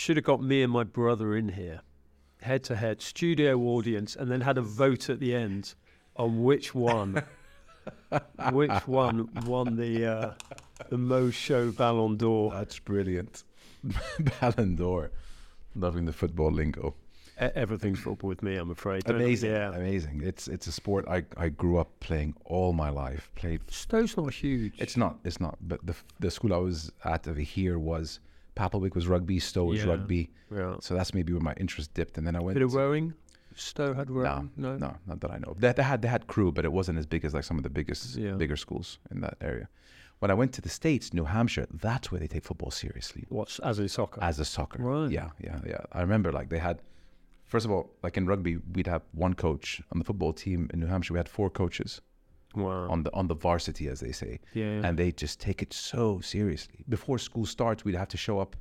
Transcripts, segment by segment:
should have got me and my brother in here, head to head, studio audience, and then had a vote at the end on which one, which one won the uh, the Mo Show Ballon d'Or. That's brilliant. Ballon d'Or. Loving the football lingo. E- Everything's football with me, I'm afraid. Amazing. Yeah. Amazing. It's it's a sport I, I grew up playing all my life. Played Stowe's not huge. It's not. It's not. But the the school I was at over here was Papplewick was rugby, Stowe was Yeah. rugby. yeah. So that's maybe where my interest dipped, and then I went. Bit of rowing. Stowe had no, rowing. no, not that I know. They, they had they had crew, but it wasn't as big as like some of the biggest Yeah. bigger schools in that area. When I went to the states, New Hampshire, that's where they take football seriously What's as in soccer? as a soccer. Right. Yeah, yeah, yeah. I remember like they had. First of all, like in rugby, we'd have one coach on the football team. In New Hampshire, we had four coaches wow. on the on the varsity, as they say. yeah. and they just take it so seriously. Before school starts, we'd have to show up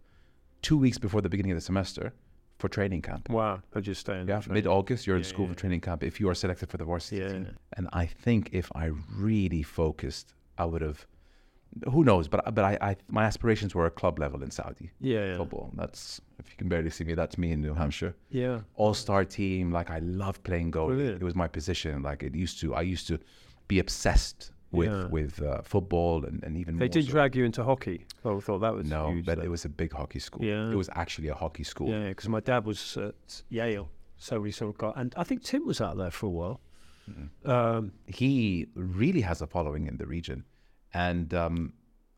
two weeks before the beginning of the semester for training camp. wow. I just stay in. Yeah, mid August, you're in school yeah. for training camp if you are selected for the varsity Yeah. team. And I think if I really focused, I would have. Who knows? But but I, I my aspirations were a club level in Saudi Yeah. Yeah. football. That's if you can barely see me, that's me in New Hampshire. yeah. All star team. Like I love playing goalie. Brilliant. It was my position. Like it used to. I used to be obsessed with Yeah. with uh, football and, and even They did so. drag you into hockey. Oh, I thought that was No, huge. but though. it was a big hockey school. Yeah. It was actually a hockey school. Yeah, because my dad was at Yale, so we sort of got, and I think Tim was out there for a while. Mhm. Um, He really has a following in the region, and um,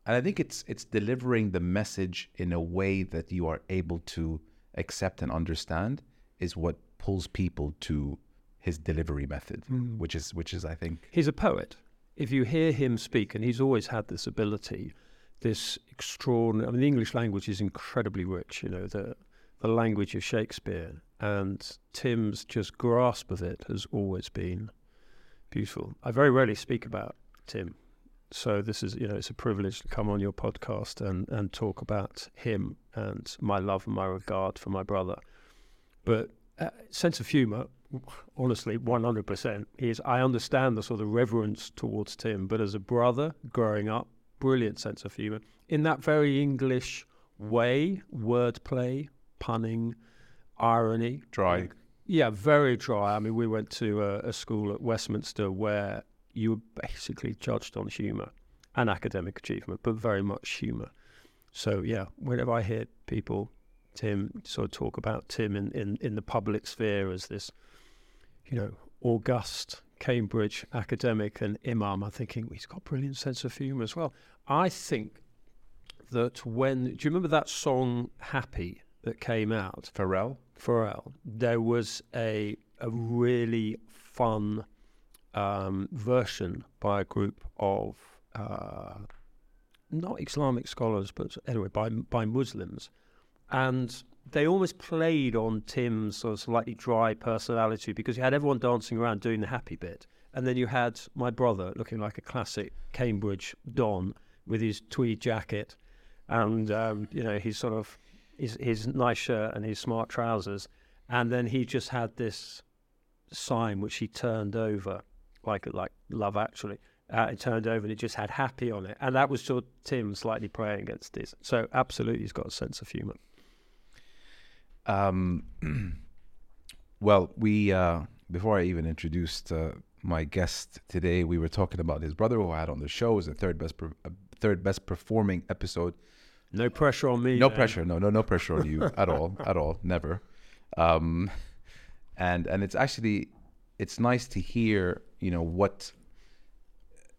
and I think it's it's delivering the message in a way that you are able to accept and understand is what pulls people to his delivery method, Mm. which is which is I think he's a poet. If you hear him speak, and he's always had this ability, this extraordinary. I mean, the English language is incredibly rich. You know, the the language of Shakespeare, and Tim's just grasp of it has always been beautiful. I very rarely speak about Tim, so this is you know it's a privilege to come on your podcast and and talk about him and my love and my regard for my brother. But uh, sense of humour, honestly, one hundred percent. Is I understand the sort of reverence towards Tim, but as a brother growing up, brilliant sense of humour in that very English way, wordplay, punning, irony. dry. Yeah, very dry. I mean, we went to a, a school at Westminster where you were basically judged on humour and academic achievement, but very much humour. So yeah, whenever I hear people, Tim, sort of talk about Tim in, in, in the public sphere as this, you know, august Cambridge academic and imam, I'm thinking he's got a brilliant sense of humour as well. I think that when do you remember that song Happy that came out? Pharrell. Pharrell, there was a a really fun um, version by a group of uh, not Islamic scholars, but anyway, by by Muslims, and they almost played on Tim's sort of slightly dry personality because you had everyone dancing around doing the happy bit, and then you had my brother looking like a classic Cambridge don with his tweed jacket, and um, you know his sort of his his nice shirt and his smart trousers, and then he just had this sign which he turned over, like like Love Actually. Uh, it turned over and it just had happy on it, and that was sort of Tim slightly praying against this. So absolutely, he's got a sense of humour. Um, well, we uh, before I even introduced uh, my guest today, we were talking about his brother who I had on the show. Was the third best, per- uh, third best performing episode. No pressure on me. No man. pressure, no, no, no pressure on you at all, at all, never. Um, and and it's actually it's nice to hear, you know, what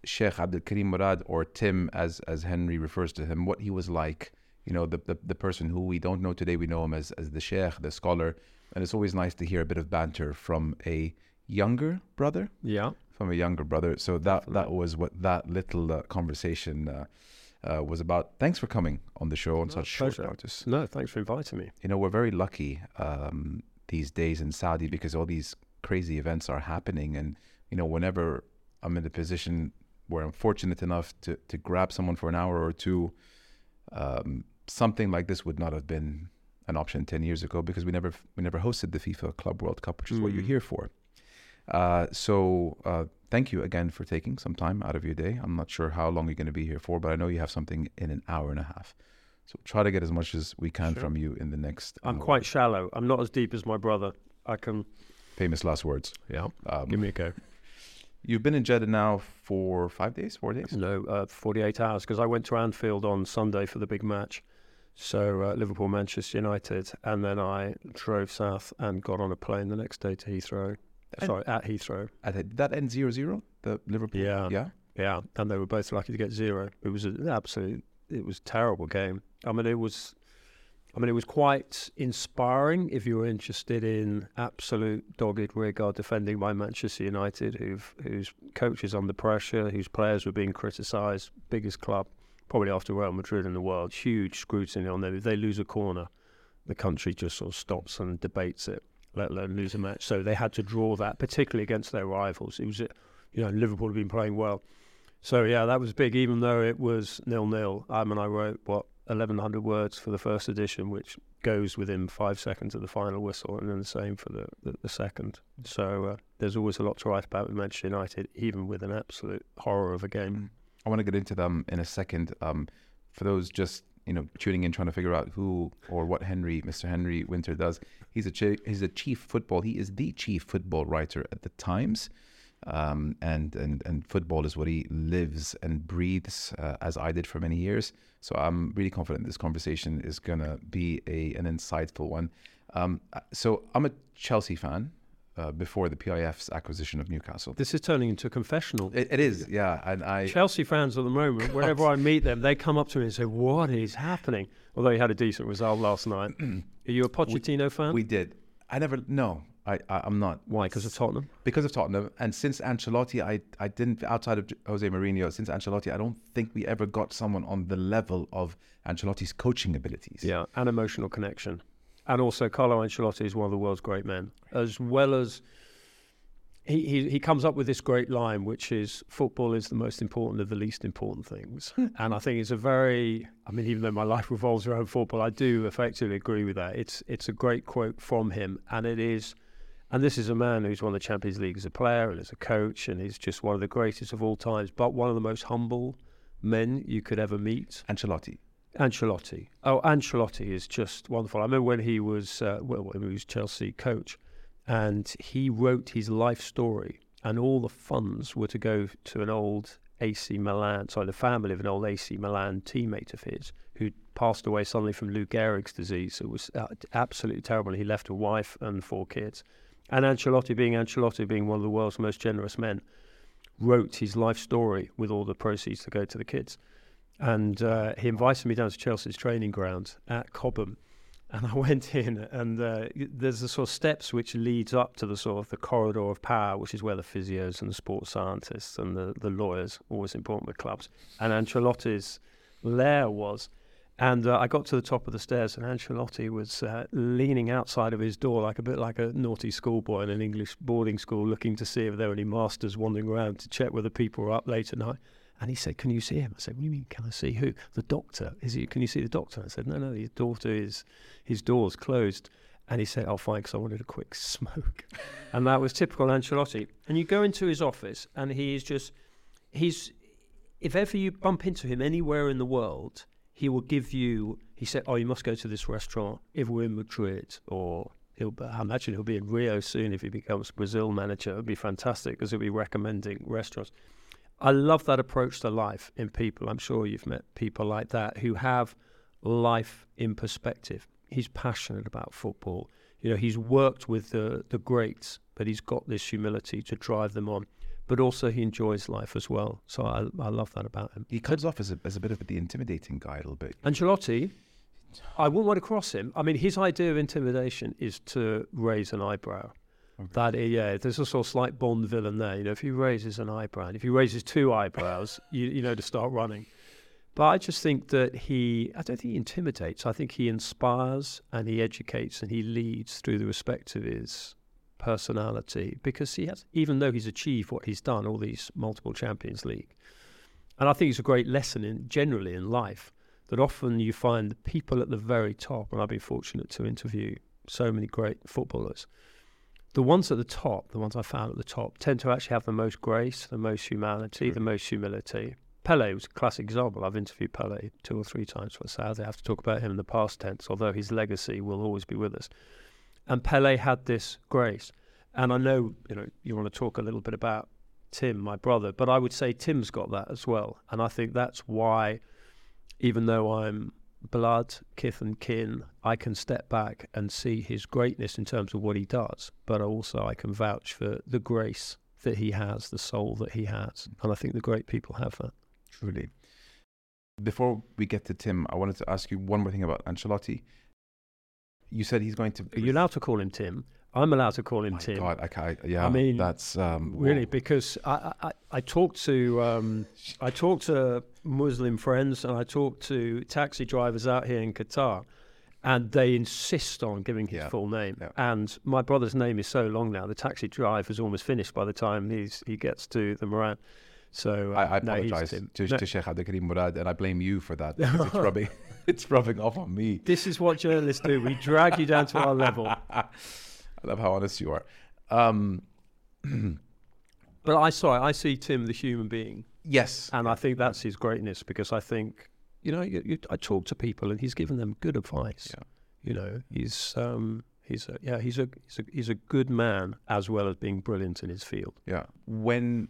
Sheikh Abdal Hakim Murad or Tim, as as Henry refers to him, what he was like. You know, the, the the person who we don't know today, we know him as as the Sheikh, the scholar, and it's always nice to hear a bit of banter from a younger brother Yeah. from a younger brother. So that that was what that little uh, conversation uh, uh, was about. Thanks for coming on the show on No, such short notice. No, thanks for inviting me. You know, we're very lucky um, these days in Saudi because all these crazy events are happening, and you know, whenever I'm in a position where I'm fortunate enough to to grab someone for an hour or two, um, something like this would not have been an option 10 years ago because we never we never hosted the FIFA Club World Cup, which is what you're Mm. here for. Uh, so uh, thank you again for taking some time out of your day. I'm not sure how long you're going to be here for, but I know you have something in an hour and a half. So try to get as much as we can Sure. from you in the next. I'm hour. quite shallow. I'm not as deep as my brother. I can. famous last words. Yeah. Um, Give me a go. You've been in Jeddah now for five days, four days. No, uh, 48 hours because I went to Anfield on Sunday for the big match. So uh, Liverpool, Manchester United, and then I drove south and got on a plane the next day to Heathrow. And- Sorry, at Heathrow. At Did that end zero zero? The Liverpool. Yeah. Yeah. Yeah, and they were both lucky to get zero. It was an absolute, it was a terrible game. I mean, it was, I mean, it was quite inspiring if you were interested in absolute dogged rearguard defending by Manchester United, who've, whose coach is under pressure, whose players were being criticised, biggest club probably after Real Madrid in the world, huge scrutiny on them. If they lose a corner, the country just sort of stops and debates it, let alone lose a match. So they had to draw that, particularly against their rivals. It was, you know, Liverpool had been playing well. So yeah, that was big. Even though it was nil nil, I mean, I wrote what eleven hundred words for the first edition, which goes within five seconds of the final whistle, and then the same for the the, the second. So uh, there's always a lot to write about with Manchester United, even with an absolute horror of a game. I want to get into them in a second. Um, for those just you know tuning in, trying to figure out who or what Henry, Mr. Henry Winter does. He's a he's a chief football. He is the chief football writer at the Times, um, and and and football is what he lives and breathes, uh, as I did for many years. So I'm really confident this conversation is gonna be a an insightful one. Um, uh, so I'm a Chelsea fan. Uh, before the PIF's acquisition of Newcastle, This is turning into a confessionul. it, it is, yeah, and I Chelsea fans at the moment, wherever I meet them, they come up to me and say, "What is happening?" Although he had a decent result last night. Are you a Pochettino fan? We did. I never. No, I, I I'm not Why? Because of Tottenham. because of Tottenham. And since Ancelotti, I I didn't outside of Jose Mourinho. Since Ancelotti, I don't think we ever got someone on the level of Ancelotti's coaching abilities. Yeah, an emotional connection. And also, Carlo Ancelotti is one of the world's great men, as well as he, he, he comes up with this great line, which is football is the most important of the least important things. and I think it's a very, I mean, even though my life revolves around football, I do effectively agree with that. It's, it's a great quote from him. And it is, and this is a man who's won the Champions League as a player and as a coach, and he's just one of the greatest of all times, but one of the most humble men you could ever meet. Ancelotti. Ancelotti. Oh, Ancelotti is just wonderful. I remember when he was uh, well, when he was Chelsea coach, and he wrote his life story, and all the funds were to go to an old AC Milan, sorry, the family of an old AC Milan teammate of his who passed away suddenly from Lou Gehrig's disease. It was uh, absolutely terrible. He left a wife and four kids, and Ancelotti, being Ancelotti, being one of the world's most generous men, wrote his life story with all the proceeds to go to the kids and uh, he invited me down to Chelsea's training ground at Cobham. And I went in, and uh, there's the sort of steps which leads up to the sort of the corridor of power, which is where the physios and the sports scientists and the, the lawyers, always important with clubs, and Ancelotti's lair was. And uh, I got to the top of the stairs, and Ancelotti was uh, leaning outside of his door, like a bit like a naughty schoolboy in an English boarding school, looking to see if there were any masters wandering around to check whether people were up late at night. And he said, "Can you see him?" I said, "What do you mean? Can I see who? The doctor? Is he? Can you see the doctor?" I said, "No, no. His daughter is, his door's closed." And he said, "Oh, fine, because I wanted a quick smoke." and that was typical Ancelotti. And you go into his office, and he is just, he's, if ever you bump into him anywhere in the world, he will give you. He said, "Oh, you must go to this restaurant if we're in Madrid, or he'll. I imagine he'll be in Rio soon if he becomes Brazil manager. It'd be fantastic because he'll be recommending restaurants." I love that approach to life in people. I'm sure you've met people like that who have life in perspective. He's passionate about football. You know, he's worked with the the greats, but he's got this humility to drive them on. But also, he enjoys life as well. So I, I love that about him. He comes off as a, as a bit of the intimidating guy a little bit. Ancelotti, I wouldn't want to cross him. I mean, his idea of intimidation is to raise an eyebrow. Okay. That eh, yeah, there's a sort of slight Bond villain there. You know, if he raises an eyebrow, if he raises two eyebrows, you you know to start running. But I just think that he, I don't think he intimidates. I think he inspires and he educates and he leads through the respect of his personality because he has, even though he's achieved what he's done, all these multiple Champions League. And I think it's a great lesson in generally in life that often you find the people at the very top, and I've been fortunate to interview so many great footballers. The ones at the top, the ones I found at the top, tend to actually have the most grace, the most humanity, the most humility. Pele was a classic example. I've interviewed Pele two or three times for South. I have to talk about him in the past tense, although his legacy will always be with us. And Pele had this grace. And I know, you know, you want to talk a little bit about Tim, my brother, but I would say Tim's got that as well. And I think that's why, even though I'm blood, kith and kin, I can step back and see his greatness in terms of what he does, but also I can vouch for the grace that he has, the soul that he has. And I think the great people have that. Truly. Before we get to Tim, I wanted to ask you one more thing about Ancelotti. You said he's going to. Are you allowed to call him Tim? I'm allowed to call him My Tim. God, can't, yeah, I mean, that's um, Really, whoa. because I, I, I talked to um, I talked to Muslim friends and I talked to taxi drivers out here in Qatar, and they insist on giving his Yeah, full name. yeah. And my brother's name is so long now, the taxi drive is almost finished by the time he's he gets to the Moran. So uh, I, I no, apologize to, No, to Sheikh Abdal Hakim Murad, and I blame you for that. It's rubbing, it's rubbing off on me. this is what journalists do. We drag you down to our level. I love how honest you are. Um, But I saw I see Tim the human being. yes, And I think that's his greatness because I think, you know, you, you, I talk to people and he's given them good advice. Yeah. You know, he's um, he's a, yeah, he's a, he's a he's a good man as well as being brilliant in his field. yeah. When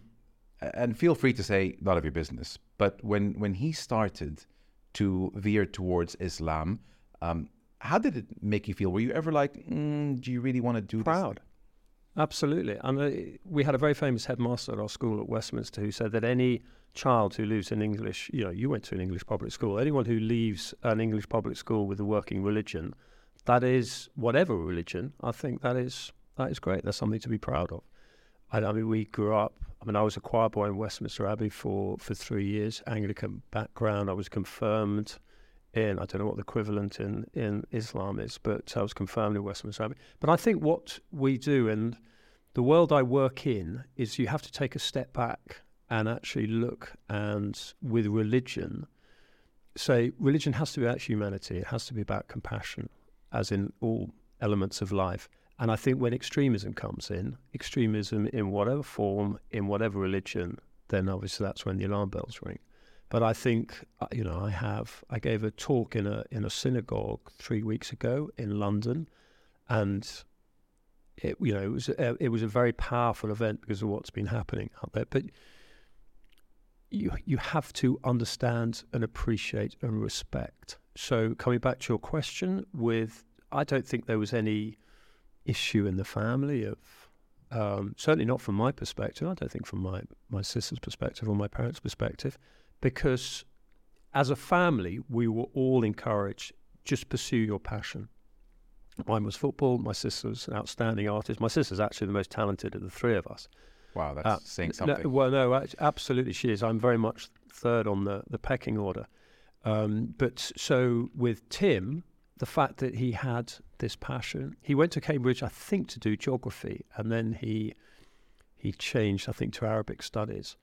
and feel free to say none of your business, but when when he started to veer towards Islam, um, how did it make you feel? Were you ever like, mm, do you really want to do Proud. Absolutely. And uh, we had a very famous headmaster at our school at Westminster who said that any child who lives in English, you know, you went to an English public school, anyone who leaves an English public school with a working religion, that is whatever religion, I think that is that is great. That's something to be proud of. I, I mean, we grew up. I mean, I was a choir boy in Westminster Abbey for for three years, Anglican background. I was confirmed in I don't know what the equivalent in in Islam is, but I was confirmed in Westminster Abbey. But I think what we do and the world I work in is you have to take a step back and actually look and with religion say religion has to be about humanity. It has to be about compassion, as in all elements of life. And I think when extremism comes in, extremism in whatever form, in whatever religion, then obviously that's when the alarm bells ring. But I think uh, you know I have I gave a talk in a in a synagogue three weeks ago in London, and it you know it was a, it was a very powerful event because of what's been happening out there. But you you have to understand and appreciate and respect. So coming back to your question, with I don't think there was any issue in the family of um, certainly not from my perspective. I don't think from my my sister's perspective or my parents' perspective, because as a family we were all encouraged just pursue your passion. Mine was football. My sister's an outstanding artist. My sister's actually the most talented of the three of us. Wow, that's Uh, saying No, something. well, no, absolutely she is. I'm very much third on the, the pecking order. Um, but so with Tim, the fact that he had this passion, he went to Cambridge, I think, to do geography, and then he he changed, I think, to Arabic studies.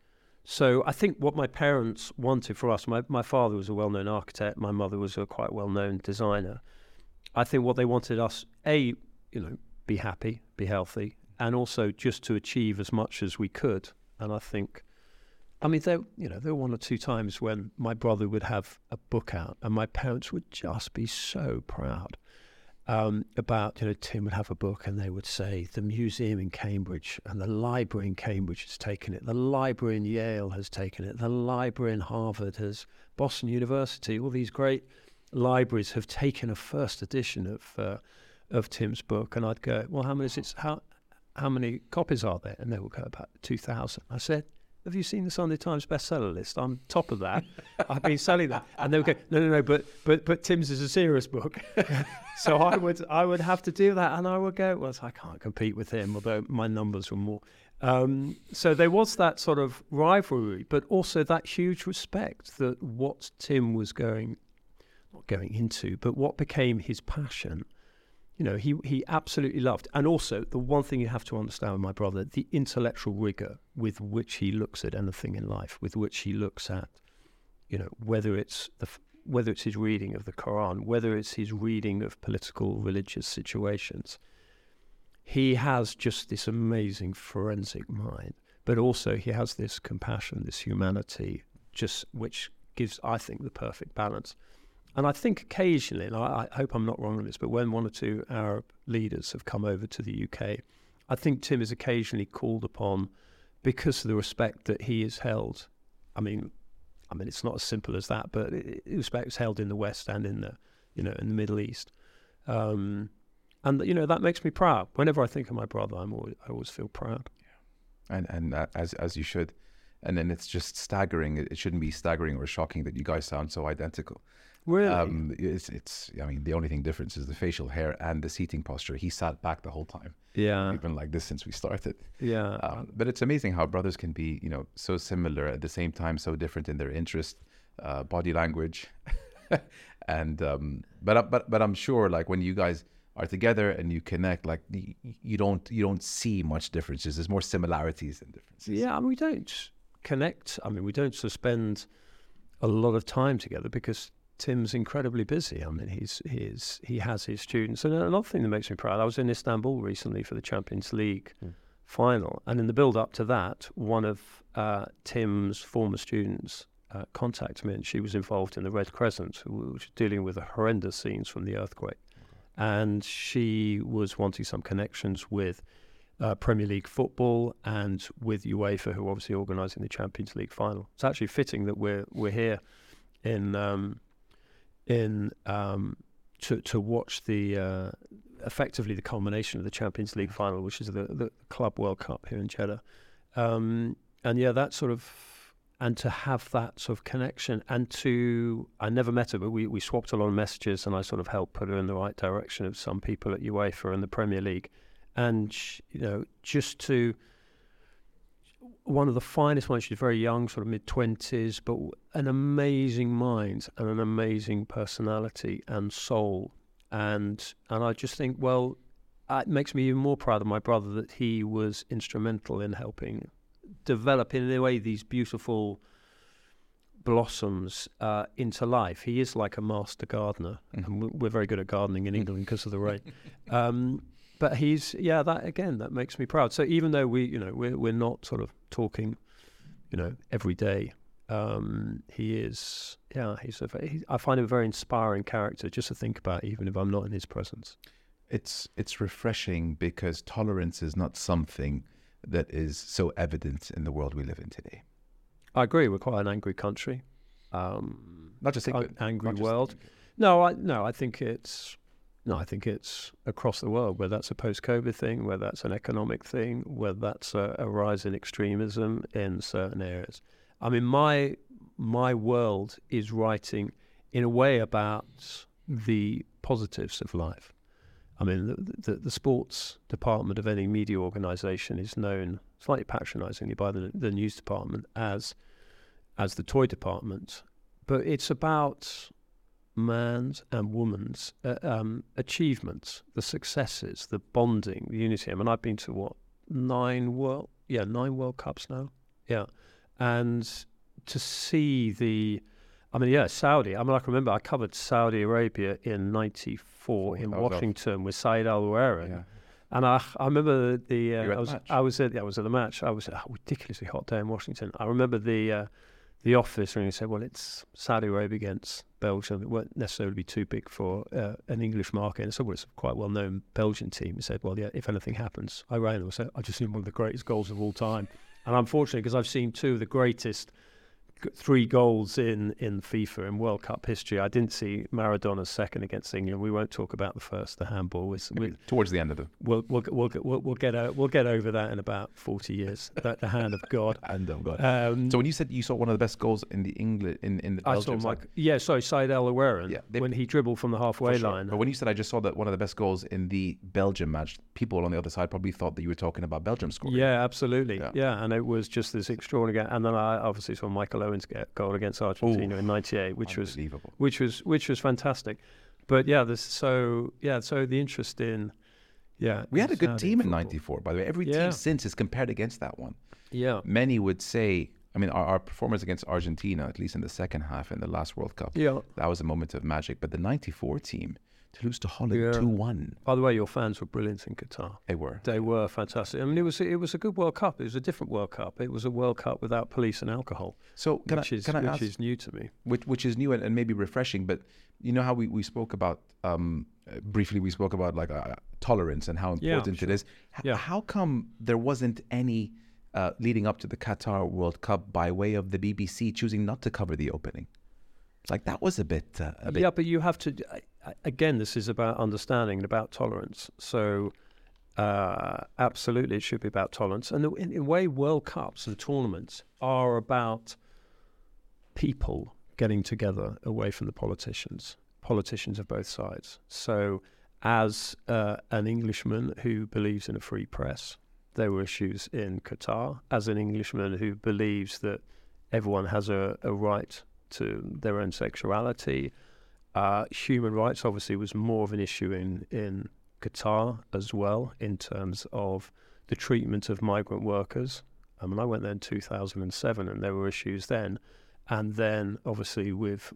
So I think what my parents wanted for us, my, my father was a well-known architect, my mother was a quite well-known designer. I think what they wanted us, a, you know, be happy, be healthy, and also just to achieve as much as we could. And I think, I mean, there, you know, there were one or two times when my brother would have a book out, and my parents would just be so proud um, about, you know, Tim would have a book, and they would say the museum in Cambridge and the library in Cambridge has taken it, the library in Yale has taken it, the library in Harvard has, Boston University, all these great libraries have taken a first edition of uh, of Tim's book, and I'd go, well, how many is it? How how many copies are there? And they would go about two thousand. I said, have you seen the Sunday Times bestseller list? I'm top of that. I've been selling that, and they would go, no, no, no, but but but Tim's is a serious book. so I would I would have to do that, and I would go, well, I can't compete with him, although my numbers were more. Um, so there was that sort of rivalry, but also that huge respect that what Tim was going, not going into, but what became his passion. You know, he he absolutely loved, and also the one thing you have to understand with my brother, the intellectual rigor with which he looks at anything in life, with which he looks at, you know, whether it's the whether it's his reading of the Quran, whether it's his reading of political, religious situations. He has just this amazing forensic mind, but also he has this compassion, this humanity just which gives, I think, the perfect balance. And I think occasionally, and I, I hope I'm not wrong on this, but when one or two Arab leaders have come over to the UK, I think Tim is occasionally called upon because of the respect that he is held. I mean, I mean, it's not as simple as that, but respect is held in the West and in the, you know, in the Middle East. Um, and you know that makes me proud. Whenever I think of my brother, I'm always, I always feel proud. And and uh, as as you should. And then it's just staggering. It shouldn't be staggering or shocking that you guys sound so identical. Really? Um, it's it's. I mean, the only thing difference is the facial hair and the seating posture. He sat back the whole time. yeah. We've been like this since we started. Yeah. Um, but it's amazing how brothers can be, you know, so similar at the same time, so different in their interest, uh, body language, and um, but I- but but I'm sure like when you guys are together and you connect, like you don't you don't see much differences. There's more similarities than differences. Yeah, I mean, we don't connect. I mean, we don't sort of spend a lot of time together because Tim's incredibly busy. I mean, he's he's he has his students. And another thing that makes me proud, I was in Istanbul recently for the Champions League Hmm. final, and in the build up to that, one of uh, Tim's former students. Uh, contacted me, and she was involved in the Red Crescent, which was dealing with the horrendous scenes from the earthquake. And she was wanting some connections with uh, Premier League football and with UEFA, who are obviously organising the Champions League final. It's actually fitting that we're we're here in um, in um, to to watch the uh, effectively the culmination of the Champions League final, which is the, the Club World Cup here in Jeddah. Um, and yeah, that sort of and to have that sort of connection and to I never met her, but we, we swapped a lot of messages and I sort of helped put her in the right direction of some people at UEFA and the Premier League and you know just to one of the finest ones she's very young sort of mid 20s but an amazing mind and an amazing personality and soul. And and I just think well uh, it makes me even more proud of my brother that he was instrumental in helping develop in a way these beautiful blossoms uh, into life. He is like a master gardener Mhm. and we- we're very good at gardening in England because of the rain. Um, but he's yeah that again that makes me proud. So even though we you know we're, we're not sort of talking you know every day um, he is yeah he's a he, i find him a very inspiring character just to think about even if i'm not in his presence It's it's refreshing because tolerance is not something that is so evident in the world we live in today. i agree we're quite an angry country um, Not just an England. angry not just world England. no i no i think it's no, I think it's across the world, whether that's a post COVID thing, whether that's an economic thing, whether that's a, a rise in extremism in certain areas. I mean, my my world is writing in a way about the positives of life. I mean, the, the, the sports department of any media organisation is known slightly patronisingly by the, the news department as as the toy department, but it's about man's and woman's uh, um, achievements, the successes, the bonding, the unity. I mean, I've been to what nine world, yeah, nine World Cups now, yeah, and to see the, I mean, yeah, Saudi. I mean, I can remember I covered Saudi Arabia in '94 in That was off. Washington with Saeed Al-Owairan, Yeah. and I, I remember the, uh, at I the was? I was at I was at the match. I was a ridiculously hot day in Washington. I remember the uh, the office and he said, "Well, it's Saudi Arabia against Belgium. It won't necessarily be too big for uh, an English market." And I said, "Well, it's a quite well known Belgian team." He said, "Well, yeah, if anything happens, I ran and said, I just seen one of the greatest goals of all time." And unfortunately, because I've seen two of the greatest three goals in, in FIFA in World Cup history, I didn't see Maradona's second against England. We won't talk about the first, the handball. We, we, Towards the end of the we'll, we'll, we'll, we'll, we'll get o- we'll get over that in about 40 years. that the hand of God. end of God. Um, So when you said you saw one of the best goals in the England in, in the I saw Belgium Mike. side- Yeah, sorry, Saeed Al-Owairan, Yeah, they- when he dribbled from the halfway sure. line. But when you said I just saw that one of the best goals in the Belgium match, people on the other side probably thought that you were talking about Belgium scoring. Yeah, absolutely. Yeah. Yeah. and it was just this extraordinary. And then I obviously saw Michael Owen's get goal against Argentina in '98, which was which was which was fantastic. But yeah, this so yeah, so the interest in yeah, We had a good team in '94, by the way. Every Yeah. team since is compared against that one. Yeah, Many would say, I mean, our, our performance against Argentina, at least in the second half in the last World Cup, yeah, that was a moment of magic. But the '94 team, to lose to Holland Yeah. two one. By the way, your fans were brilliant in Qatar. They were. They were fantastic. I mean, it was it was a good World Cup. It was a different World Cup. It was a World Cup without police and alcohol, So can which I is can I which ask is new to me. which which is new and, and maybe refreshing. But you know how we, we spoke about um, uh, briefly we spoke about like uh, tolerance and how Yeah, important it is. H- Yeah. How come there wasn't any uh, leading up to the Qatar World Cup by way of the BBC choosing not to cover the opening? It's like that was a bit uh, a bit. Yeah, but you have to. Again, this is about understanding and about tolerance. So, uh, absolutely, it should be about tolerance. And in, in a way, World Cups and tournaments are about people getting together away from the politicians, politicians of both sides. So, as uh, an Englishman who believes in a free press, there were issues in Qatar. As an Englishman who believes that everyone has a, a right to their own sexuality, uh, human rights obviously was more of an issue in, in Qatar as well in terms of the treatment of migrant workers. I mean, I went there in 2007 and there were issues then. And then, obviously, with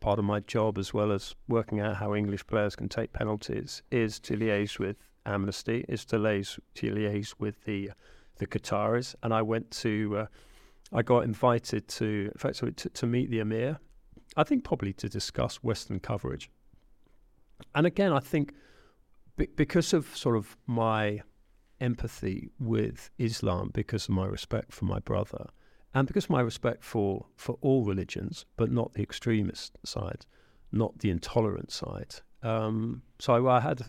part of my job as well as working out how English players can take penalties is to liaise with Amnesty, is to liaise, to liaise with the the Qataris. And I went to, uh, I got invited to, in fact, to, to meet the Emir. I think probably to discuss Western coverage. And again, I think be- because of sort of my empathy with Islam, because of my respect for my brother, and because of my respect for, for all religions, but not the extremist side, not the intolerant side. Um, so I had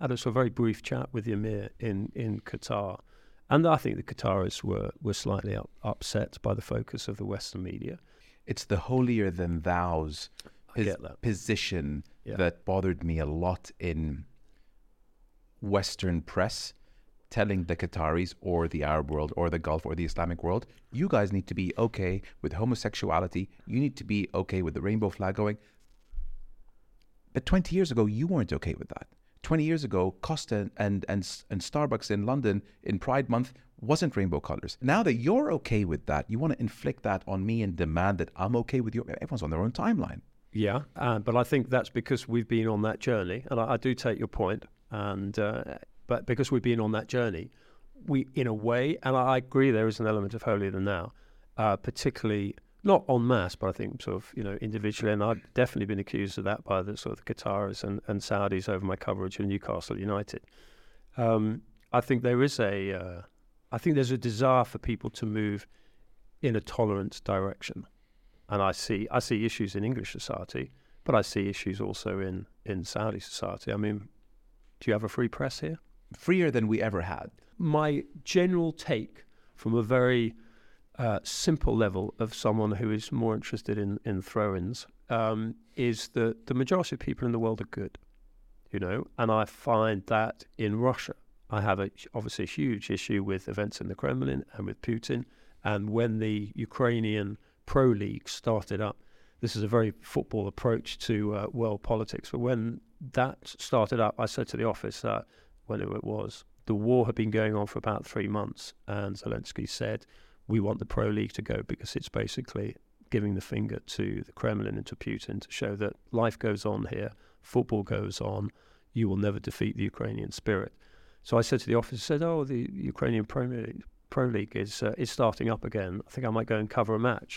had a sort of very brief chat with the Emir in, in Qatar, and I think the Qataris were, were slightly up, upset by the focus of the Western media. It's the holier than thou's pos- that. position Yeah. that bothered me a lot in Western press telling the Qataris or the Arab world or the Gulf or the Islamic world, you guys need to be okay with homosexuality. You need to be okay with the rainbow flag going. But 20 years ago, you weren't okay with that. 20 years ago, Costa and, and, and Starbucks in London in Pride Month wasn't rainbow colors. Now that you're okay with that, you want to inflict that on me and demand that I'm okay with you. Everyone's on their own timeline. Yeah, uh, but I think that's because we've been on that journey, and I, I do take your point. And uh, but because we've been on that journey, we, in a way, and I agree, there is an element of holier than now, uh, particularly not en masse, but I think sort of you know individually, and I've definitely been accused of that by the sort of the Qataris and, and Saudis over my coverage of Newcastle United. Um, I think there is a, uh, I think there's a desire for people to move in a tolerant direction and I see I see issues in English society, but I see issues also in in Saudi society. I mean, do you have a free press here? Freer than we ever had. My general take from a very uh, simple level of someone who is more interested in in throw-ins um, is that the majority of people in the world are good, you know, and I find that in Russia. I have a, obviously a huge issue with events in the Kremlin and with Putin, and when the Ukrainian Pro League started up. This is a very football approach to uh, world politics. But when that started up, I said to the office that whenever it was, the war had been going on for about three months, and Zelensky said, "We want the Pro League to go because it's basically giving the finger to the Kremlin and to Putin to show that life goes on here, football goes on. You will never defeat the Ukrainian spirit." So I said to the office, I said, "Oh, the Ukrainian Premier League, Pro League is uh, is starting up again. I think I might go and cover a match."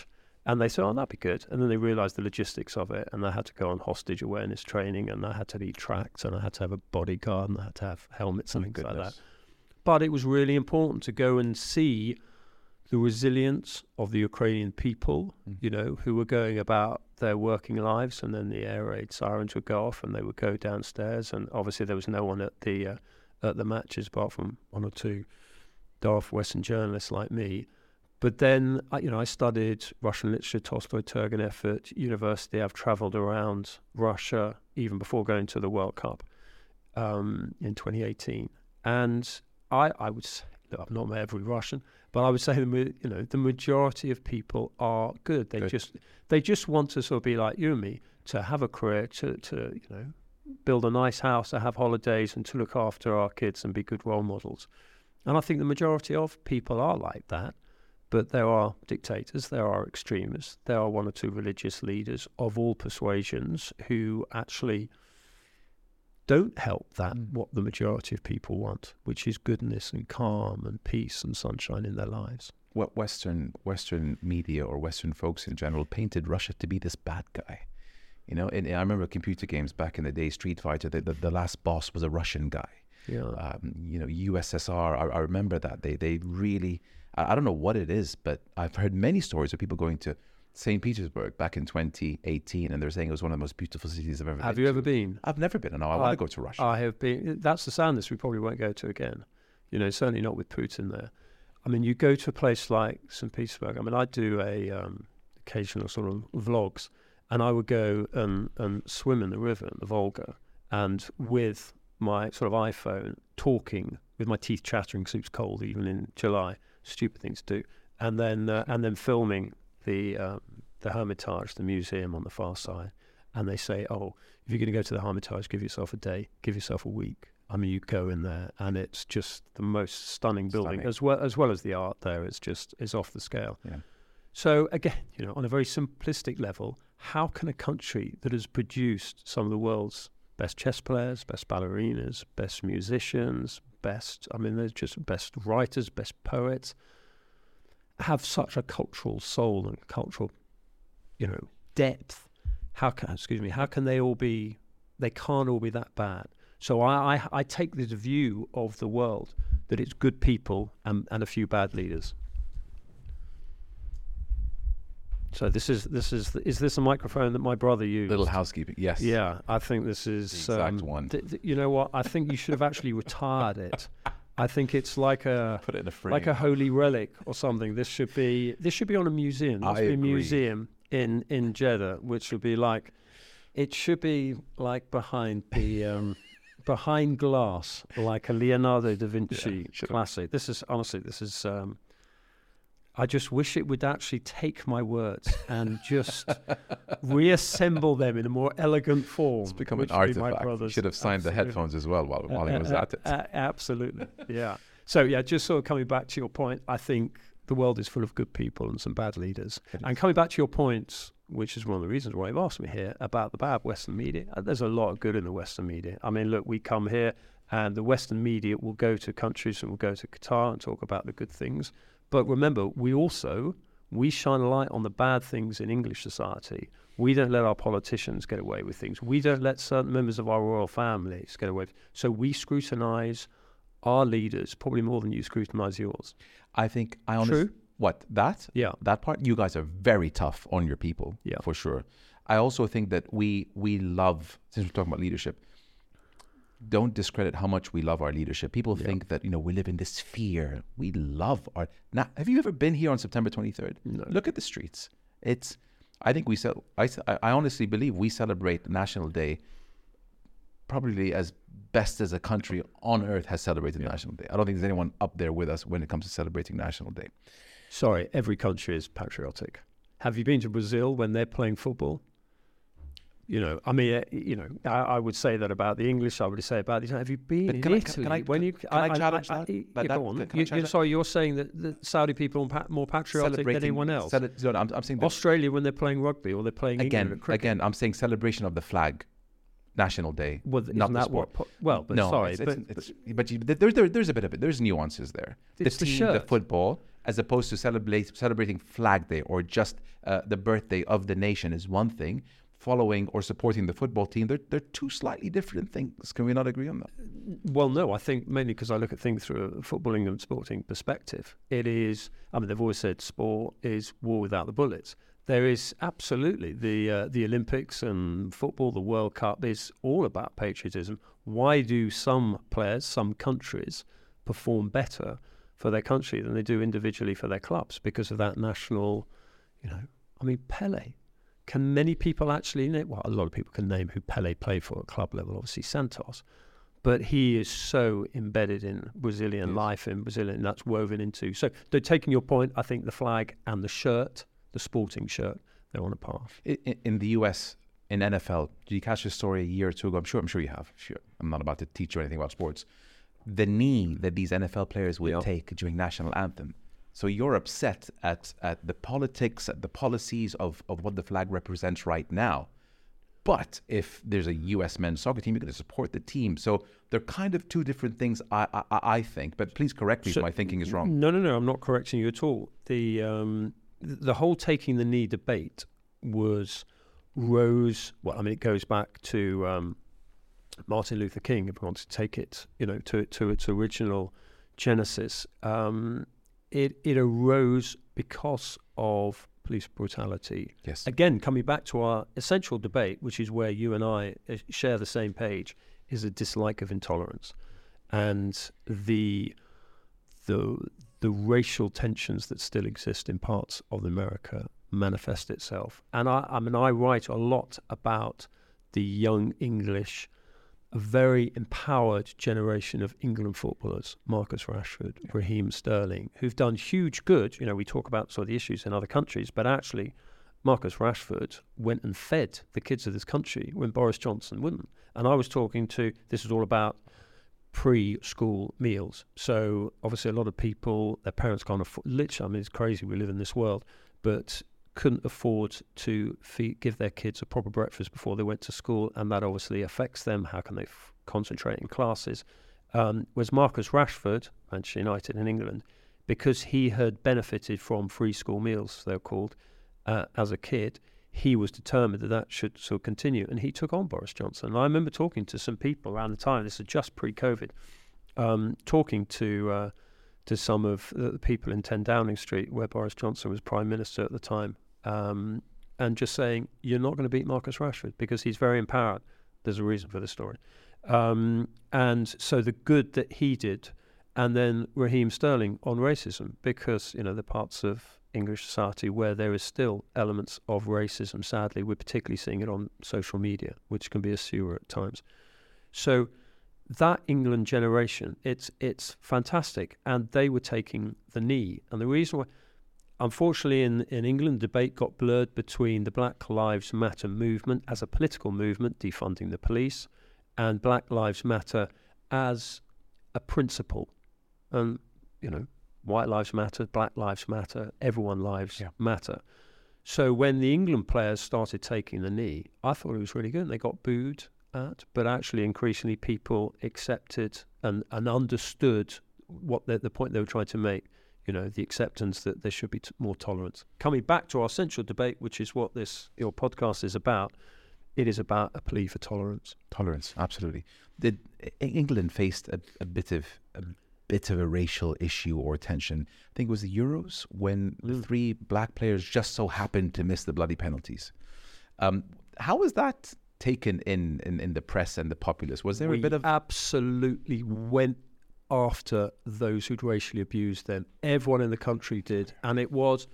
And they said, oh, that'd be good. And then they realized the logistics of it. And I had to go on hostage awareness training and I had to be tracked and I had to have a bodyguard and I had to have helmets and Oh, things like that. But it was really important to go and see the resilience of the Ukrainian people, Mm. you know, who were going about their working lives. And then the air raid sirens would go off and they would go downstairs. And obviously, there was no one at the, uh, at the matches apart from one or two daft Western journalists like me. But then, I- you know, I studied Russian literature, Tolstoy, Turgenev at university. I've travelled around Russia even before going to the World Cup um, in 2018, and I, I would say, look, I've not met every Russian, but I would say the you know the majority of people are good. They Good. just they just want to sort of be like you and me to have a career, to to you know build a nice house, to have holidays, and to look after our kids and be good role models. And I think the majority of people are like that. But there are dictators, there are extremists, there are one or two religious leaders of all persuasions who actually don't help that Mm. what the majority of people want, which is goodness and calm and peace and sunshine in their lives. what Western Western media or Western folks in general painted Russia to be this bad guy. You know, and I remember computer games back in the day, Street Fighter. The, the, the last boss was a Russian guy. Yeah. Um, you know, USSR. I, I remember that they they really. I, I don't know what it is, but I've heard many stories of people going to St. Petersburg back in 2018, and they're saying it was one of the most beautiful cities I've ever. Have you to. ever been? I've never been, and now I want to go to Russia. I have been. That's the sadness. We probably won't go to again. You know, certainly not with Putin there. I mean, you go to a place like St. Petersburg. I mean, I do a um, occasional sort of vlogs, and I would go and, and swim in the river, the Volga, and with my sort of iPhone, talking with my teeth chattering because it was cold even in July. Stupid thing to do, and then uh, and then filming the um, the Hermitage, the museum on the far side, and they say, oh, if you're going to go to the Hermitage, give yourself a day, give yourself a week. I mean, you go in there, and it's just the most stunning building, Stunning. as well as well as the art there. It's just it's off the scale. Yeah. So again, you know, on a very simplistic level, how can a country that has produced some of the world's best chess players, best ballerinas, best musicians, best I mean, they're just best writers, best poets, have such a cultural soul and cultural, you know, depth? How can excuse me? How can they all be? They can't all be that bad. So I, I, I take this view of the world that it's good people and, and a few bad leaders. So this is this is is this a microphone that my brother used? Little housekeeping, yes. Yeah, I think this is The exact um, one. th- th- you know what? I think you should have actually retired it. I think it's like a Put it in a frame. like a holy relic or something. This should be this should be on a museum. There I should be a agree. museum in in Jeddah, which would be like it should be like behind the um, behind glass, like a Leonardo da Vinci have. classic. This is honestly, this is. Um, I just wish it would actually take my words and just reassemble them in a more elegant form. It's become an be artifact. Brother's- should have signed the headphones as well while, while he Uh, was uh, at it. uh, absolutely, yeah. So yeah, just sort of coming back to your point, I think the world is full of good people and some bad leaders. And coming back to your point, which is one of the reasons why you've asked me here about the bad Western media, uh, there's a lot of good in the Western media. I mean, look, we come here and the Western media will go to countries and will go to Qatar and talk about the good things. But remember, we also we shine a light on the bad things in English society. We don't let our politicians get away with things. We don't let certain members of our royal families get away with. So we scrutinise our leaders probably more than you scrutinise yours. I think I honestly. True. What that Yeah. that part? You guys are very tough on your people. Yeah. for sure. I also think that we we love since we're talking about leadership. Don't discredit how much we love our leadership. People Yeah. think that you know we live in this fear. We love our. Now, have you ever been here on September twenty third? No. Look at the streets. It's. I think we sell. I, I- I honestly believe we celebrate National Day. Probably as best as a country on earth has celebrated National Day. I don't think there's anyone up there with us when it comes to celebrating National Day. Sorry, every country is patriotic. Have you been to Brazil when they're playing football? You know, I mean, uh, you know, I, I would say that about the English. I would say about the. Have you been But in can I- Italy? can I- when you, can I challenge that? yeah, That- go on. can You, you, sorry, you're saying that the Saudi people are more patriotic than anyone else. Cele- no, I'm, I'm saying Australia when they're playing rugby or they're playing again, again, I'm saying celebration of the flag, National Day. well, not the that sport. what? Well, but no, sorry, it's, but, it's, it's, but you, there, there, there's a bit of it. There's nuances there. It's the the team, the shirt. football, as opposed to celebrate, celebrating Flag Day or just uh, the birthday of the nation is one thing. Following or supporting the football team, they're, they're two slightly different things. Can we not agree on that? Well, no, I think mainly because I look at things through a footballing and sporting perspective. It is, I mean, they've always said sport is war without the bullets. There is absolutely the uh, the Olympics and football, the World Cup is all about patriotism. Why do some players, some countries, perform better for their country than they do individually for their clubs because of that national, you know? I mean, Pele. Can many people actually name? Well, a lot of people can name who Pele played for at club level. Obviously, Santos but he is so embedded in Brazilian Yes. life in Brazilian that's woven into. So, though, taking your point, I think the flag and the shirt, the sporting shirt, they're on a par. In the US in NFL, did you catch this story a year or two ago? I'm sure. I'm sure you have. Sure. I'm not about to teach you anything about sports. The knee that these NFL players would Yeah. take during national anthem. So you're upset at at the politics, at the policies of of what the flag represents right now. But if there's a U.S. men's soccer team, you're going to support the team. So they're kind of two different things, I I, I think. But please correct me So- if my thinking is wrong. No, no, no. I'm not correcting you at all. The um, the whole taking the knee debate was rose. Well, I mean, it goes back to um, Martin Luther King. If we want to take it, you know, to to its original genesis, um, it it arose because of police brutality. Yes. Again, coming back to our essential debate, which is where you and I uh, share the same page, is a dislike of intolerance, and the the the racial tensions that still exist in parts of America manifest itself. And I, I mean, I write a lot about the young English, a very empowered generation of England footballers, Marcus Rashford, Raheem Sterling, who've done huge good. You know, we talk about sort of the issues in other countries, but actually, Marcus Rashford went and fed the kids of this country when Boris Johnson wouldn't. And I was talking to, this is all about pre-school meals. So obviously, a lot of people, their parents can't afford. Literally, I mean, it's crazy. We live in this world, but couldn't afford to feed, give their kids a proper breakfast before they went to school, and that obviously affects them. How can they f- concentrate in classes? Um, was Marcus Rashford, Manchester United in England, because he had benefited from free school meals, they're called, uh, as a kid. He was determined that that should sort of continue, and he took on Boris Johnson. And I remember talking to some people around the time. This is just pre-COVID. Um, talking to uh, to some of the people in 10 Downing Street, where Boris Johnson was Prime Minister at the time, um, and just saying, You're not going to beat Marcus Rashford because he's very empowered. There's a reason for this story. Um, and so the good that he did, and then Raheem Sterling on racism, because, you know, the parts of English society where there is still elements of racism, sadly, we're particularly seeing it on social media, which can be a sewer at times. So that England generation, it's it's fantastic, and they were taking the knee. And the reason why, unfortunately, in in England, debate got blurred between the Black Lives Matter movement as a political movement, defunding the police, and Black Lives Matter as a principle. And you know, white lives matter, black lives matter, everyone lives Yeah. matter. So when the England players started taking the knee, I thought it was really good. They got booed at, but actually increasingly people accepted and, and understood what the, the point they were trying to make. You know, the acceptance that there should be t- more tolerance. Coming back to our central debate, which is what this your podcast is about, it is about a plea for tolerance. Tolerance, absolutely. Did England faced a, a bit of a bit of a racial issue or tension? I think it was the Euros when Mm. three black players just so happened to miss the bloody penalties. Um, how was that taken in, in in the press and the populace? Was there we a bit of absolutely went after those who'd racially abused them. Everyone in the country did, and it was.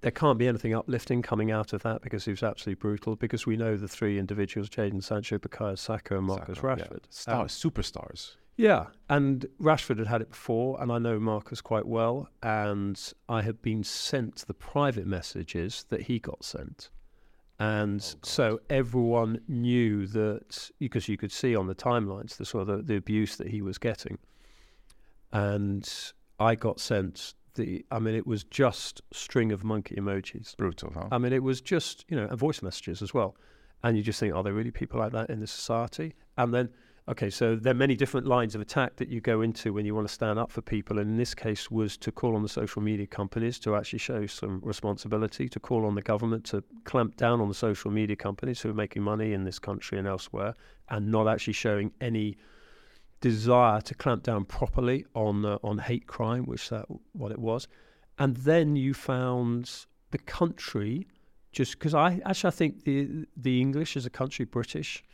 There can't be anything uplifting coming out of that because it was absolutely brutal. Because we know the three individuals: Jadon Sancho, Bukayo Saka, and Marcus Saka, yeah. Rashford. stars, superstars? Yeah, and Rashford had had it before, and I know Marcus quite well, and I had been sent the private messages that he got sent. And Oh, so everyone knew that because you could see on the timelines the sort of the, the abuse that he was getting. And I got sent the I mean it was just string of monkey emojis. Brutal, huh? I mean, it was just, you know, and voice messages as well. And you just think, are there really people like that in the society? And then, okay, so there are many different lines of attack that you go into when you want to stand up for people. And in this case, was to call on the social media companies to actually show some responsibility, to call on the government to clamp down on the social media companies who are making money in this country and elsewhere, and not actually showing any desire to clamp down properly on uh, on hate crime, which that what it was. And then you found the country just because I actually I think the the English as a country, British,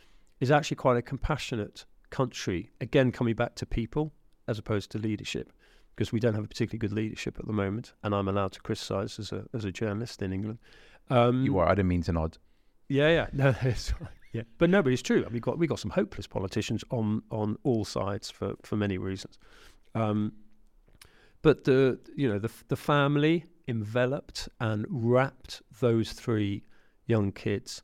is actually quite a compassionate country. Again, coming back to people as opposed to leadership, because we don't have a particularly good leadership at the moment, and I'm allowed to criticise as a as a journalist in England. Um, you are. I didn't mean to nod. yeah, yeah, no, it's. Yeah, but no, but it's true. We got we got some hopeless politicians on on all sides for for many reasons. Um, but the you know the the family enveloped and wrapped those three young kids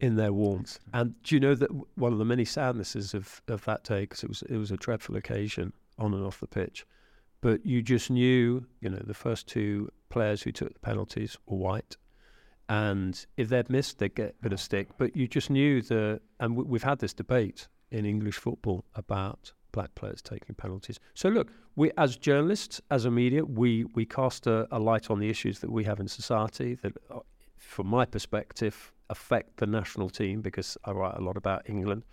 in their warmth. And do you know that one of the many sadnesses of of that day because it was it was a dreadful occasion on and off the pitch. But you just knew, you know, the first two players who took the penalties were white, and if they'd missed, they'd get a bit of stick. But you just knew the, and we, we've had this debate in English football about black players taking penalties. So look, we as journalists, as a media, we we cast a, a light on the issues that we have in society that, uh, from my perspective, affect the national team because I write a lot about England.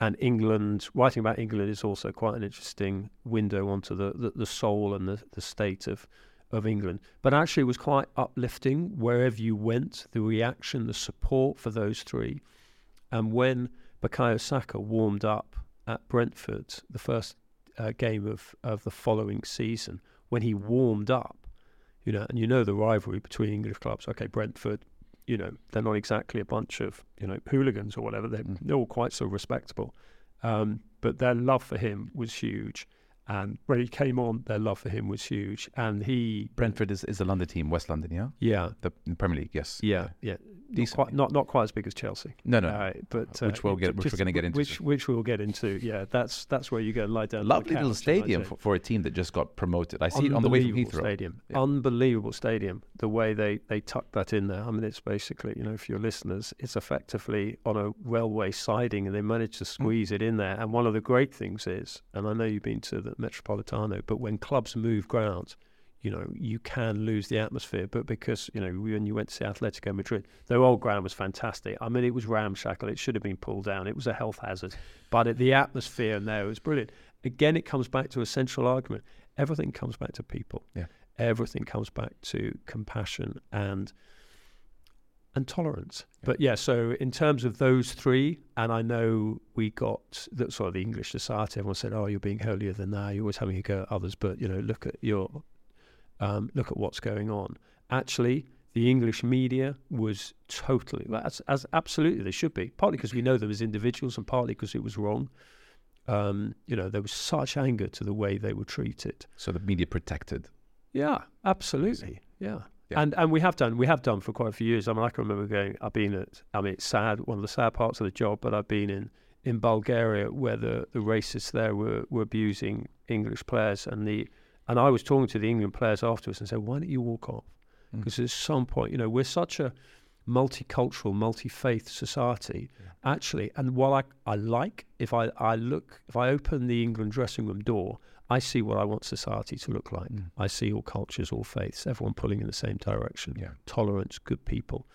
And England, writing about England is also quite an interesting window onto the, the, the soul and the, the state of, of England. But actually, it was quite uplifting wherever you went, the reaction, the support for those three. And when Bukayo Saka warmed up at Brentford, the first uh, game of, of the following season, when he warmed up, you know, and you know the rivalry between English clubs. Okay, Brentford, you know, they're not exactly a bunch of, you know, hooligans or whatever. They're, mm. they're all quite so respectable. Um, but their love for him was huge. And when he came on, their love for him was huge. And he Brentford is, is a London team, West London, yeah, yeah, the Premier League, yes, yeah, yeah. Not quite, not not quite as big as Chelsea. No, no, uh, but uh, which we'll get, which we're going to get into. Which which we'll get into. Yeah, that's that's where you go and lie down. Lovely little stadium for, for, a team that just got promoted. I see it on the way from Heathrow. Stadium, yeah. unbelievable stadium. The way they they tucked that in there. I mean, it's basically you know, for your listeners, it's effectively on a railway siding, and they managed to mm. squeeze mm. it in there. And one of the great things is, and I know you've been to the Metropolitano, but when clubs move grounds you know, you can lose the atmosphere. But because, you know, when you went to see Atletico Madrid, their old ground was fantastic. I mean, it was ramshackle. It should have been pulled down. It was a health hazard. But it, the atmosphere in there was brilliant. Again, it comes back to a central argument. Everything comes back to people. Yeah. Everything comes back to compassion and and tolerance. Yeah. But yeah, so in terms of those three, and I know we got that sort of the English society. Everyone said, "Oh, you're being holier than thou. You're always having a go at others." But you know, look at your um, look at what's going on. Actually, the English media was totally, as, as absolutely they should be, partly because we know them as individuals and partly because it was wrong. Um, you know, there was such anger to the way they were treated. So the media protected. Yeah, absolutely. Yeah. Yeah. And and we have done we have done for quite a few years. I mean, I can remember going. I've been at. I mean, it's sad. One of the sad parts of the job, but I've been in in Bulgaria where the the racists there were were abusing English players, and the and I was talking to the England players afterwards and said, why don't you walk off? Because mm. at some point, you know, we're such a multicultural, multi-faith society, yeah. actually. And while I, I like, if I, I look, if I open the England dressing room door, I see what I want society to look like. Mm. I see all cultures, all faiths, everyone pulling in the same direction. Yeah. Tolerance, good people.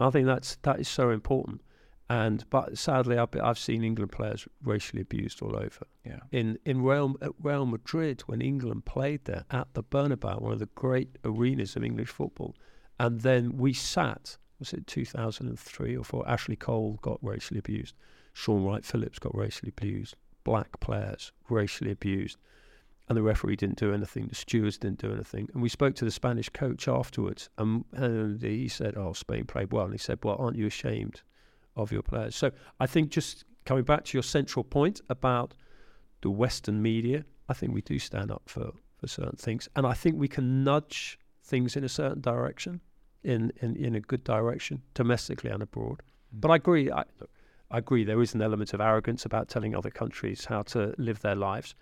I think that's that is so important. And but sadly, I've, I've seen England players racially abused all over. Yeah. In in Real at Real Madrid when England played there at the Bernabeu, one of the great arenas of English football, and then we sat. Was it 2003 or four? Ashley Cole got racially abused. Shaun Wright-Phillips got racially abused. Black players racially abused, and the referee didn't do anything. The stewards didn't do anything. And we spoke to the Spanish coach afterwards, and, and he said, "Oh, Spain played well." And he said, "Well, aren't you ashamed?" of your players. So I think just coming back to your central point about the Western media, I think we do stand up for, for certain things. And I think we can nudge things in a certain direction, in, in, in a good direction, domestically and abroad. Mm. But I agree. I, I agree there is an element of arrogance about telling other countries how to live their lives.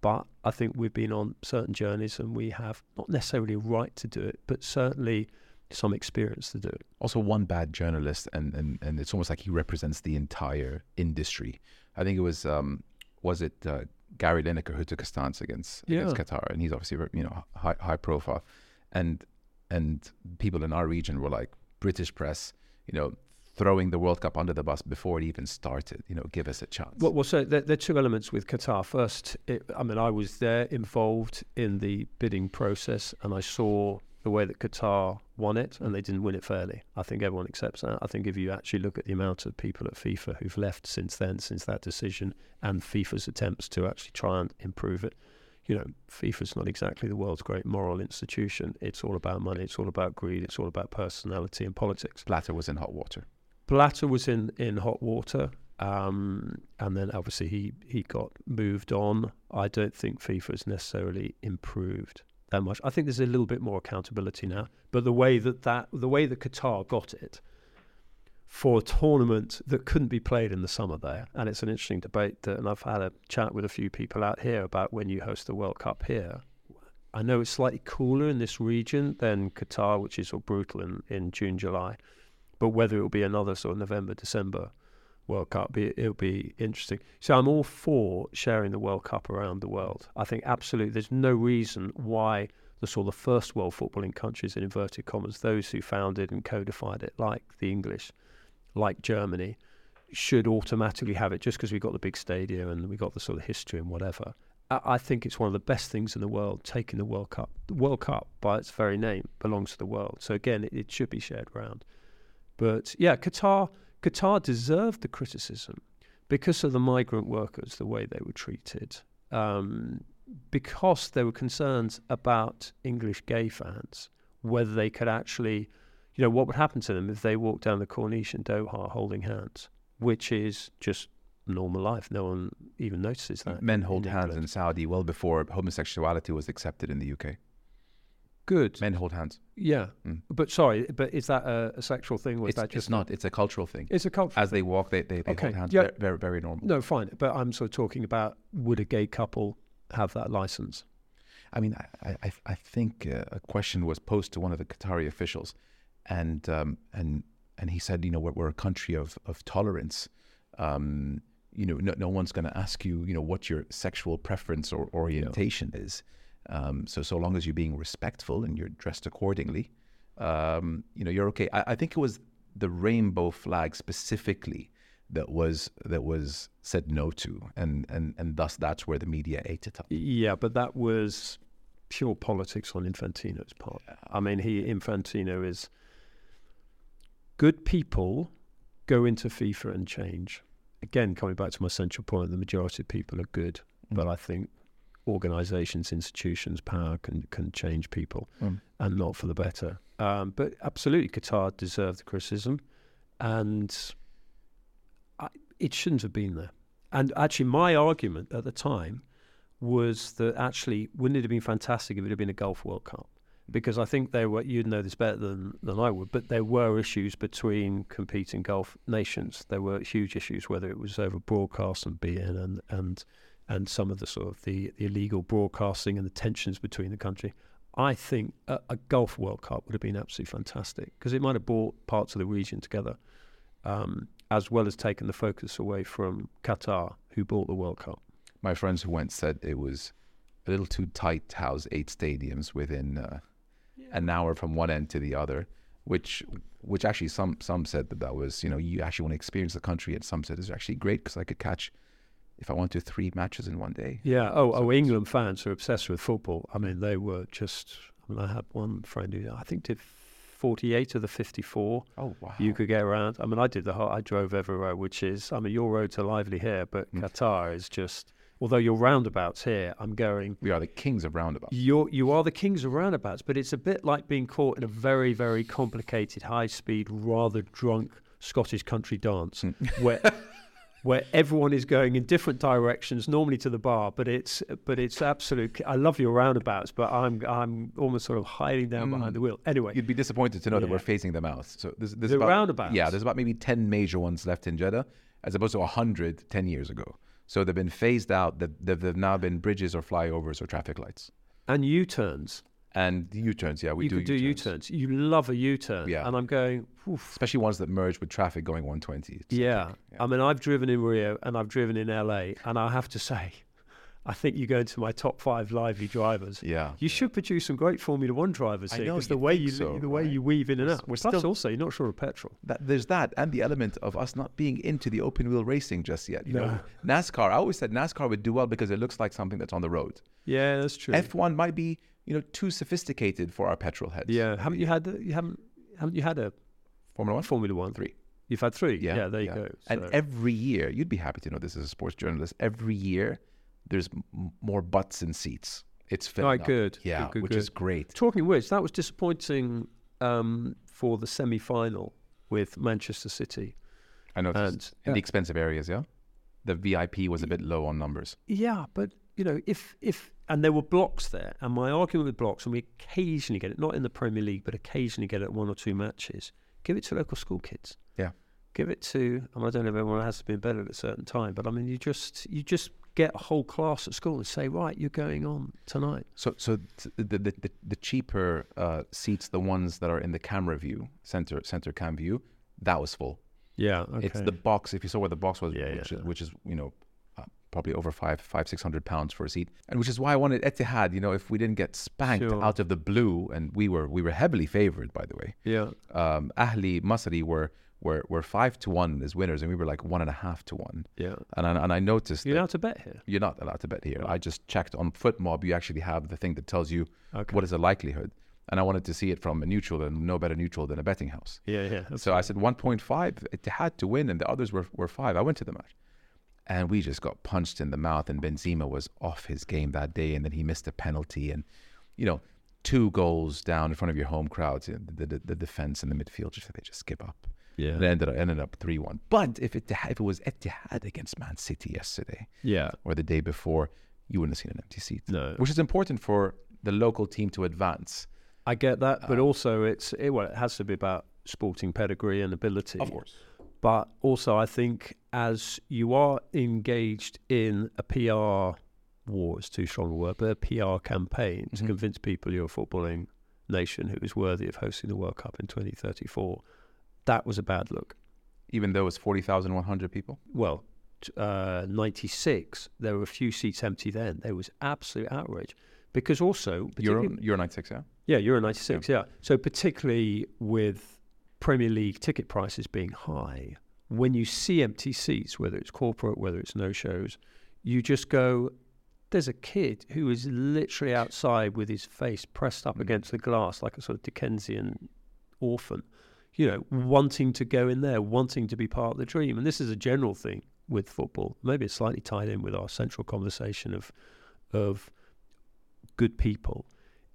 But I think we've been on certain journeys and we have not necessarily a right to do it, but certainly – some experience to do it. Also, one bad journalist, and, and, and it's almost like he represents the entire industry. I think it was, um, was it uh, Gary Lineker who took a stance against, yeah. against Qatar, and he's obviously you know high, high profile, and and people in our region were like British press, you know, throwing the World Cup under the bus before it even started. You know, give us a chance. Well, well so there, there, are two elements with Qatar. First, it, I mean, I was there involved in the bidding process, and I saw the way that Qatar won it, and they didn't win it fairly. I think everyone accepts that. I think if you actually look at the amount of people at FIFA who've left since then, since that decision, and FIFA's attempts to actually try and improve it, you know, FIFA's not exactly the world's great moral institution. It's all about money. It's all about greed. It's all about personality and politics. Blatter was in hot water. Blatter was in, in hot water. Um, and then obviously he, he got moved on. I don't think FIFA has necessarily improved that much. I think there's a little bit more accountability now. But the way that, that the way that Qatar got it for a tournament that couldn't be played in the summer there, and it's an interesting debate. That, and I've had a chat with a few people out here about when you host the World Cup here. I know it's slightly cooler in this region than Qatar, which is of brutal in, in June, July. But whether it will be another sort of November, December World Cup, it'll be interesting. So I'm all for sharing the World Cup around the world. I think absolutely there's no reason why the sort of first world footballing countries, in inverted commas, those who founded and codified it, like the English, like Germany, should automatically have it just because we've got the big stadium and we've got the sort of history and whatever. I, I think it's one of the best things in the world, taking the World Cup. The World Cup, by its very name, belongs to the world. So again, it, it should be shared around. But yeah, Qatar, Qatar deserved the criticism because of the migrant workers, the way they were treated, um, because there were concerns about English gay fans, whether they could actually, you know, what would happen to them if they walked down the Corniche in Doha holding hands, which is just normal life. No one even notices that. Men hold hands in Saudi well before homosexuality was accepted in the UK. Good. Men hold hands. Yeah. Mm. But sorry, but is that a, a sexual thing or is It's, that it's just not. It's a cultural thing. It's a culture. As they walk, they, they, they Okay, hold hands. yeah. Very, very, very normal. No, fine. But I'm sort of talking about would a gay couple have that license? I mean, I, I, I think uh, a question was posed to one of the Qatari officials, and um, and and he said, you know, we're, we're a country of of tolerance. Um, you know, no, no one's going to ask you, you know, what your sexual preference or orientation is. Um, so so long as you're being respectful and you're dressed accordingly, um, you know, you're okay. I, I think it was the rainbow flag specifically that was that was said no to, and and and thus that's where the media ate it up. Yeah, but that was pure politics on Infantino's part. I mean, he Infantino is good people go into FIFA and change. Again, coming back to my central point, the majority of people are good, but I think organizations, institutions, power can can change people, Mm. and not for the better. Um, but absolutely, Qatar deserved the criticism, and I, it shouldn't have been there. And actually, my argument at the time was that actually, wouldn't it have been fantastic if it had been a Gulf World Cup? Because I think there were, you'd know this better than, than I would, but there were issues between competing Gulf nations. There were huge issues, whether it was over broadcast and beIN and, and, and some of the sort of the, the illegal broadcasting and the tensions between the country. I think a, a Gulf World Cup would have been absolutely fantastic because it might have brought parts of the region together, um, as well as taken the focus away from Qatar, who bought the World Cup. my friends who went said it was a little too tight to house eight stadiums within uh, an hour from one end to the other, which which actually some some said that that was you know you actually want to experience the country, and some said it's actually great because I could catch if I want to three matches in one day. Yeah. Oh, So oh, England fans are obsessed with football. I mean, they were just. I mean, I had one friend who I think did 48 of the 54 Oh wow! you could get around. I mean, I did the whole. I drove everywhere, which is. I mean, your roads are lively here, but Mm. Qatar is just. Although your roundabouts here, I'm going. we are the kings of roundabouts. You're you are the kings of roundabouts, but it's a bit like being caught in a very very complicated, high speed, rather drunk Scottish country dance, Mm. where where everyone is going in different directions, normally to the bar, but it's but it's absolute. I love your roundabouts, but I'm I'm almost sort of hiding down Mm. behind the wheel. Anyway, You'd be disappointed to know that we're facing them out. So there's, there's the about roundabouts. yeah, there's about maybe ten major ones left in Jeddah, as opposed to hundred ten years ago. So they've been phased out. That they've, they've now been bridges or flyovers or traffic lights and U-turns. And U-turns. Yeah, we you do could do U-turns. U-turns. You love a U-turn, Yeah. and I'm going. Oof. especially ones that merge with traffic going 120. Yeah. yeah. I mean, I've driven in Rio and I've driven in LA, and I have to say, I think you go into my top five lively drivers. yeah. You should produce some great Formula One drivers I here know, because the way you so, the way right? you weave in and out. we're Plus, still- also you're not sure of petrol. That, there's that, and the element of us not being into the open wheel racing just yet. You know, NASCAR. I always said NASCAR would do well because it looks like something that's on the road. Yeah, that's true. F1 might be, you know, too sophisticated for our petrol heads. yeah, haven't you had the, you haven't haven't you had a Formula One. Formula One? Three. You've had three. Yeah, Yeah, there you yeah. go. And every year, you'd be happy to know this as a sports journalist. Every year, there's m- more butts in seats. It's filling Right, up. good, Yeah, good, good, which good. is great. Talking of which, that was disappointing um, for the semi-final with Manchester City. I know. And in the expensive areas, yeah. The VIP was a bit low on numbers. Yeah, but you know, if if and there were blocks there, and my argument with blocks, and we occasionally get it, not in the Premier League, but occasionally get it at one or two matches. Give it to local school kids. Yeah. give it to. I, mean, I don't know if everyone has to be in bed at a certain time, but I mean, you just you just get a whole class at school and say, right, you're going on tonight. So, so the the, the, the cheaper uh, seats, the ones that are in the camera view, center center cam view, that was full. Yeah, okay. It's the box. If you saw where the box was, Yeah, which, yeah. Is, which is you know probably over five five six hundred pounds for a seat, and which is why I wanted Ittihad. You know, if we didn't get spanked Sure. out of the blue, and we were we were heavily favored, by the way. yeah. Um, Ahli Masri were were were five to one as winners, and we were like one and a half to one. Yeah. And I, and I noticed You're allowed to bet here. you're not allowed to bet here. Right. I just checked on FotMob. You actually have the thing that tells you Okay. what is the likelihood, and I wanted to see it from a neutral, and no better neutral than a betting house. Yeah, yeah. So I said 1.5. It had to win, and the others were, were five. I went to the match, and we just got punched in the mouth. And Benzema was off his game that day, and then he missed a penalty, and you know, two goals down in front of your home crowd. you know, The, the, the defense and the midfield just they just give up. yeah. And it ended up ended up three one. But if it if it was Ittihad against Man City yesterday yeah. or the day before, you wouldn't have seen an empty seat, No. which is important for the local team to advance. I get that, but Uh, also it's it, well, it has to be about sporting pedigree and ability. Of course. But also, I think as you are engaged in a PR war, it's too strong a word, but a PR campaign to Mhm. convince people you're a footballing nation who is worthy of hosting the World Cup in 2034, that was a bad look. Even though it's forty thousand one hundred people. Well, uh, 96, there were a few seats empty then. There was absolute outrage. Because also, Euro Euro ninety six, yeah. Yeah, Euro 96, yeah. So particularly with Premier League ticket prices being high, when you see empty seats, whether it's corporate, whether it's no shows, you just go, there's a kid who is literally outside with his face pressed up Mm. against the glass like a sort of Dickensian orphan, you know, wanting to go in there, wanting to be part of the dream. And this is a general thing with football. Maybe it's slightly tied in with our central conversation of of good people,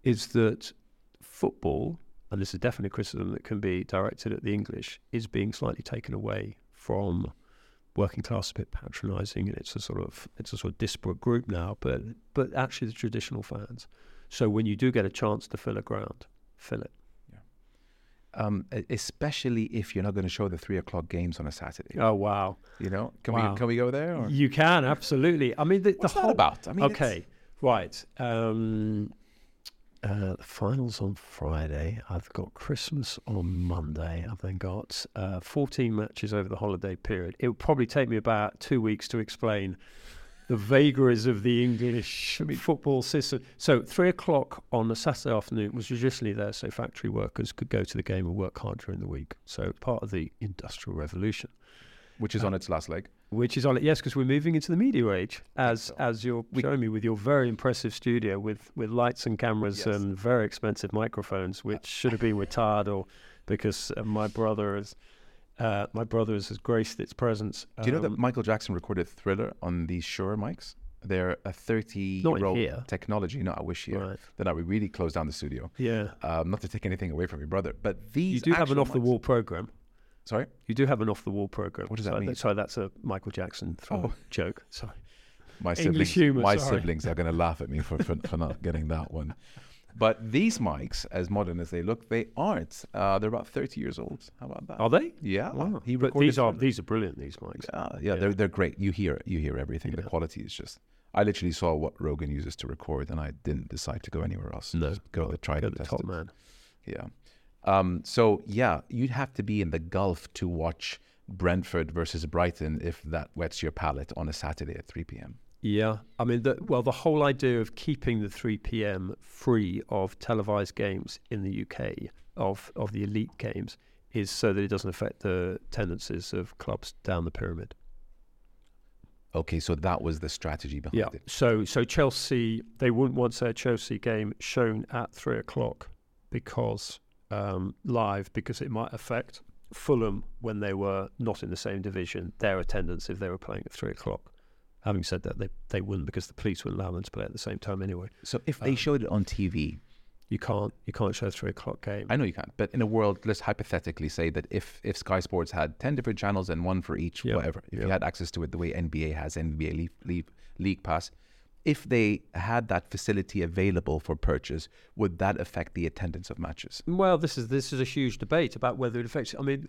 is that football, and this is definitely a criticism that can be directed at the English, is being slightly taken away from working class, a bit patronising, and it's a sort of it's a sort of disparate group now, but but actually the traditional fans. So when you do get a chance to fill a ground, fill it. um, especially if you're not going to show the three o'clock games on a Saturday. Oh wow, You know, can Wow. we can we go there? Or? you can absolutely. I mean, the, What's the whole about? I mean, it's- okay, right. Um, uh, the finals on Friday. I've got Christmas on Monday. I've then got uh, 14 matches over the holiday period. It would probably take me about two weeks to explain the vagaries of the English football system. So, three o'clock on a Saturday afternoon was traditionally there so factory workers could go to the game and work hard during the week. So, part of the Industrial Revolution which is Uh, on its last leg. which is on it. Yes, because we're moving into the media age, as so. as you're We- showing me with your very impressive studio with with lights and cameras Yes. and very expensive microphones, which should have been retired or because uh, my brother has uh, my brother has graced its presence. Do you know that Um, Michael Jackson recorded Thriller on these Shure mics? They're a 30 Not in year old technology. No, I wish here. Right. Then I would really close down the studio. Yeah. Um, not to take anything away from your brother, but these You do have an off the wall program. Sorry, You do have an off the wall program. What does so that mean? Sorry, that's a Michael Jackson Oh. joke. Sorry. my English siblings. humour, my sorry. siblings are going to laugh at me for, for for not getting that one. But these mics, as modern as they look, they aren't. Uh, they're about 30 years old. How about that? Are they? Yeah, Wow. he But these are these are brilliant. These mics. Yeah, yeah, Yeah. they're they're great. You hear you hear everything. The quality is just. I literally saw what Rogan uses to record, and I didn't decide to go anywhere else. No. Just go to try Go it, the test top it. man. Yeah. Um, so yeah, you'd have to be in the Gulf to watch Brentford versus Brighton if that wets your palate on a Saturday at 3 p.m. Yeah, I mean, the, well, the whole idea of keeping the 3 p.m. free of televised games in the UK of of the elite games is so that it doesn't affect the tendencies of clubs down the pyramid. Okay, so that was the strategy behind Yeah. it. So so Chelsea they wouldn't want their Chelsea game shown at three o'clock because um, live because it might affect Fulham when they were not in the same division their attendance if they were playing at three o'clock. Having said that, they they wouldn't because the police wouldn't allow them to play at the same time anyway. So if they Um, showed it on TV, You can't you can't show a three o'clock game. I know you can't, but in a world, let's hypothetically say that if if Sky Sports had ten different channels and one for each, Yeah, whatever, if you had access to it the way NBA has NBA League, League League Pass, if they had that facility available for purchase, would that affect the attendance of matches? Well, this is this is a huge debate about whether it affects. I mean,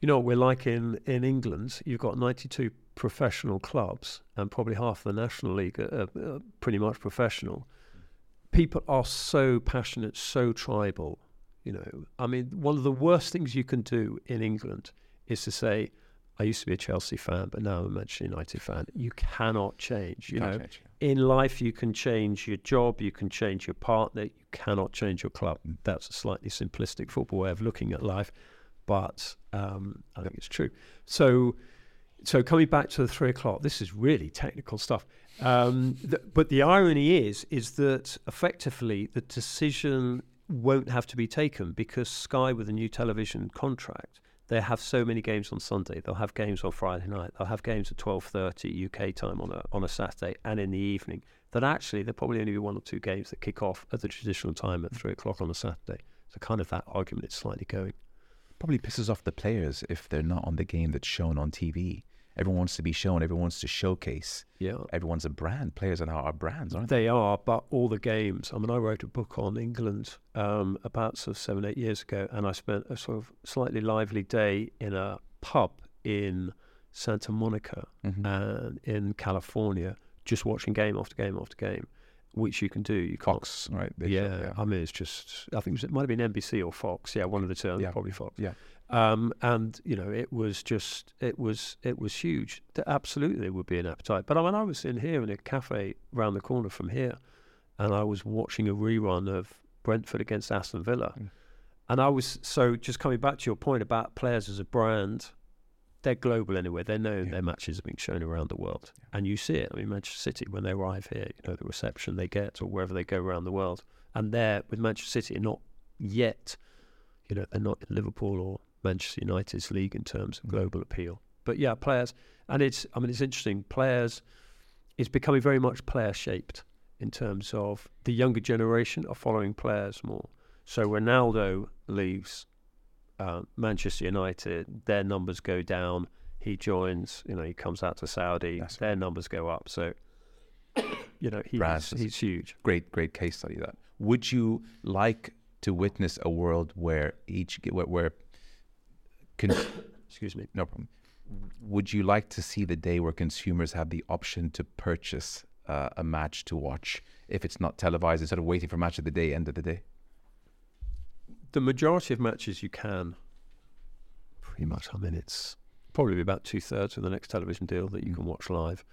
You know we're like in, in England? You've got 92 professional clubs, and probably half the National League are, are pretty much professional. People are so passionate, so tribal. You know, I mean, one of the worst things you can do in England is to say, I used to be a Chelsea fan, but now I'm a Manchester United fan. You cannot change. You Can't know, change. In life, you can change your job, you can change your partner, you cannot change your club. That's a slightly simplistic football way of looking at life, but um, I think it's true. So, so coming back to the three o'clock, this is really technical stuff. Um, th- but the irony is, is that effectively the decision won't have to be taken because Sky, with a new television contract, they have so many games on Sunday. They'll have games on Friday night. They'll have games at twelve thirty UK time on a on a Saturday and in the evening. That actually there'll probably only be one or two games that kick off at the traditional time at three o'clock on a Saturday. So kind of that argument is slightly going. Probably pisses off the players if they're not on the game that's shown on TV. Everyone wants to be shown. Everyone wants to showcase. Yeah. Everyone's a brand. Players are are brands, aren't they? They are, but all the games. I mean, I wrote a book on England um, about sort of seven, eight years ago, and I spent a sort of slightly lively day in a pub in Santa Monica Mhm. and in California, just watching game after game after game, which you can do. You can't. Fox, right? Show- yeah, I mean, it's just. I think it, was, it might have been NBC or Fox. Yeah, one of the two. Yeah. Probably Fox. Yeah. Um, and you know, it was just, it was, it was huge. Absolutely, there would be an appetite. But I mean, I was in here in a cafe round the corner from here, and I was watching a rerun of Brentford against Aston Villa, Mm. and I was so just coming back to your point about players as a brand. They're global anyway. They know. Yeah. Their matches are being shown around the world, and you see it. I mean, Manchester City when they arrive here, you know the reception they get, or wherever they go around the world, and they're with Manchester City, not yet you know, they're not in Liverpool or Manchester United's league in terms of Mm. global appeal. But yeah, players, and it's, I mean, it's interesting. Players, it's becoming very much player shaped in terms of the younger generation are following players more. So Ronaldo leaves uh, Manchester United, their numbers go down. He joins, you know, he comes out to Saudi, That's their numbers go up. So, you know, he's, Brands. he's huge. Great, great case study. That would you like to witness a world where each where, where con- Excuse me. no problem. Would you like to see the day where consumers have the option to purchase uh, a match to watch if it's not televised instead of waiting for match of the day, end of the day? the majority of matches you can pretty much i mean it's probably about two-thirds of the next television deal that you Mm. can watch live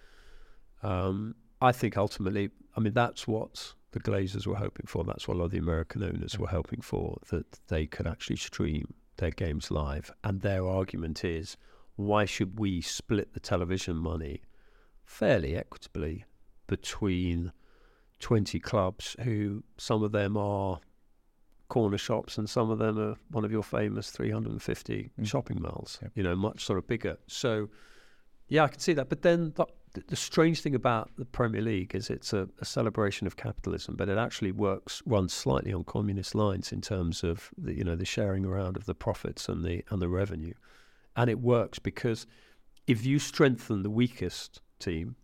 um, i think ultimately i mean that's what the glazers were hoping for that's what a lot of the american owners were hoping for that they could actually stream their games live and their argument is why should we split the television money fairly equitably between 20 clubs who some of them are corner shops and some of them are one of your famous 350 Mm. shopping malls Yep. you know much sort of bigger so yeah i can see that but then the, strange thing about the premier league is it's a, a celebration of capitalism but it actually works runs slightly on communist lines in terms of the you know the sharing around of the profits and the and the revenue and it works because if you strengthen the weakest team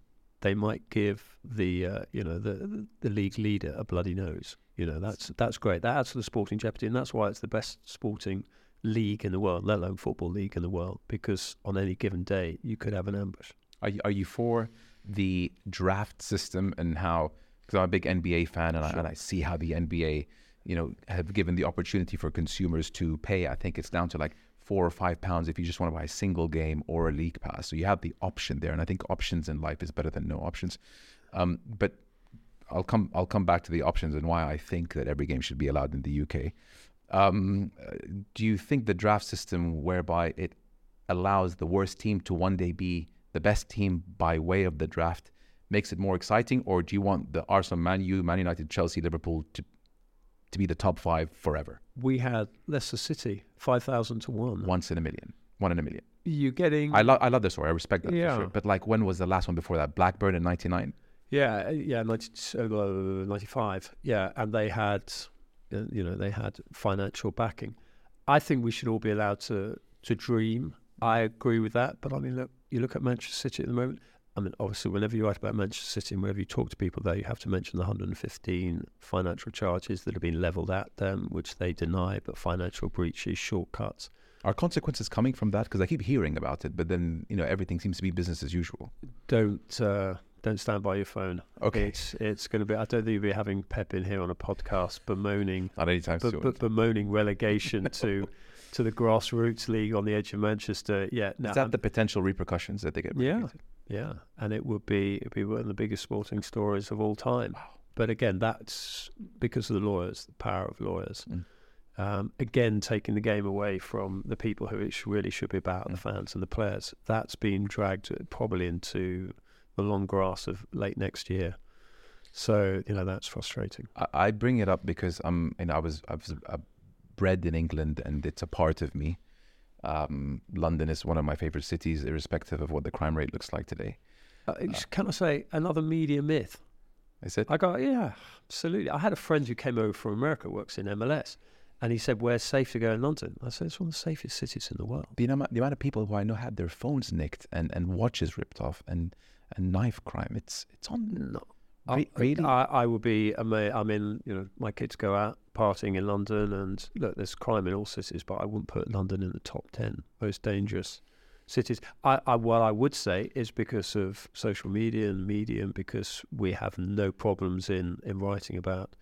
they might give the uh, you know the the league leader a bloody nose. You know that's that's great. That adds to the sporting jeopardy, and that's why it's the best sporting league in the world, let alone football league in the world. Because on any given day, you could have an ambush. Are you, are you for the draft system and how? Because I'm a big NBA fan, and, I, and I see how the NBA, you know, have given the opportunity for consumers to pay. I think it's down to like four or five pounds if you just want to buy a single game or a league pass. So you have the option there, and I think options in life is better than no options. Um, but I'll come I'll come back to the options and why I think that every game should be allowed in the UK. Um, do you think the draft system whereby it allows the worst team to one day be the best team by way of the draft makes it more exciting, or do you want the Arsenal, Man U, Man United, Chelsea, Liverpool to to be the top five forever, We had Leicester City five thousand to one. once in a million, one in a million? You're getting I love I love the story. I respect that Yeah. for sure. But like, when was the last one before that? Blackburn in '99. Yeah, yeah, 90, uh, 95. Yeah, and they had, uh, you know, they had financial backing. I think we should all be allowed to to dream. I agree with that, but I mean, look, you look at Manchester City at the moment. I mean, obviously, whenever you write about Manchester City and whenever you talk to people there, you have to mention the 115 financial charges that have been levelled at them, which they deny, but financial breaches, shortcuts. Are consequences coming from that? Because I keep hearing about it, but then you know everything seems to be business as usual. Don't uh, don't stand by your phone. Okay. It's it's going to be. I don't think you'll be having Pep in here on a podcast bemoaning, Not anytime soon. but bemoaning relegation to to the grassroots league on the edge of Manchester. Yeah, no, Is that I'm- the potential repercussions that they get? Yeah. yeah, and it would be it'd be one of the biggest sporting stories of all time. But again, that's because of the lawyers, the power of lawyers. Mm. Um, again, taking the game away from the people who it sh- really should be about, the Mm. fans and the players. That's been dragged probably into the long grass of late next year. So you know that's frustrating. I, I bring it up because I'm, you know, I was, I was uh, bred in England, and it's a part of me. Um, London is one of my favorite cities, irrespective of what the crime rate looks like today. Uh, can I say another media myth? Is it? I go, yeah, absolutely. I had a friend who came over from America, works in MLS, and he said, "Where's safe to go in London?" I said, "It's one of the safest cities in the world." the amount, the amount of people who I know had their phones nicked and, and watches ripped off and, and knife crime. It's it's on. No, Re- I, really? I, I would be. I mean, you know, my kids go out partying in London, and look, there's crime in all cities, but I wouldn't put London in the top ten most dangerous cities. I, I what I would say is because of social media and media, and because we have no problems in in writing about.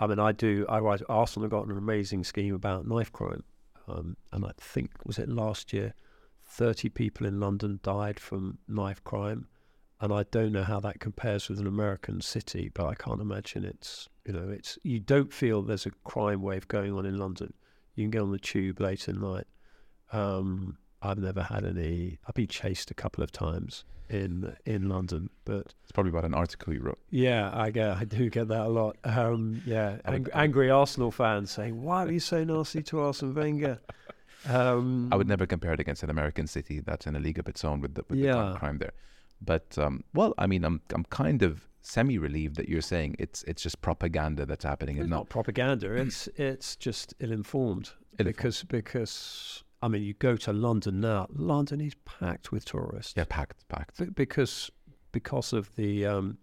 I mean, I do. I write. Arsenal got an amazing scheme about knife crime, um, and I think was it last year, thirty people in London died from knife crime and I don't know how that compares with an American city, but I can't imagine it's you know it's you don't feel there's a crime wave going on in London. You can get on the tube late at night. Um, I've never had any. I've been chased a couple of times in in London, but It's probably about an article you wrote. yeah, I get I do get that a lot. Um, yeah, ang- angry Arsenal fans saying, "Why are you so nasty to Arsene Wenger?" Um, I would never compare it against an American city that's in a league of its own with the, with the crime there. But um, well, I mean, I'm I'm kind of semi relieved that you're saying it's it's just propaganda that's happening It's and not not propaganda. It's it's just ill-informed Ill-informed. because because I mean you go to London now. London is packed with tourists. yeah packed packed. Be- because because of the um,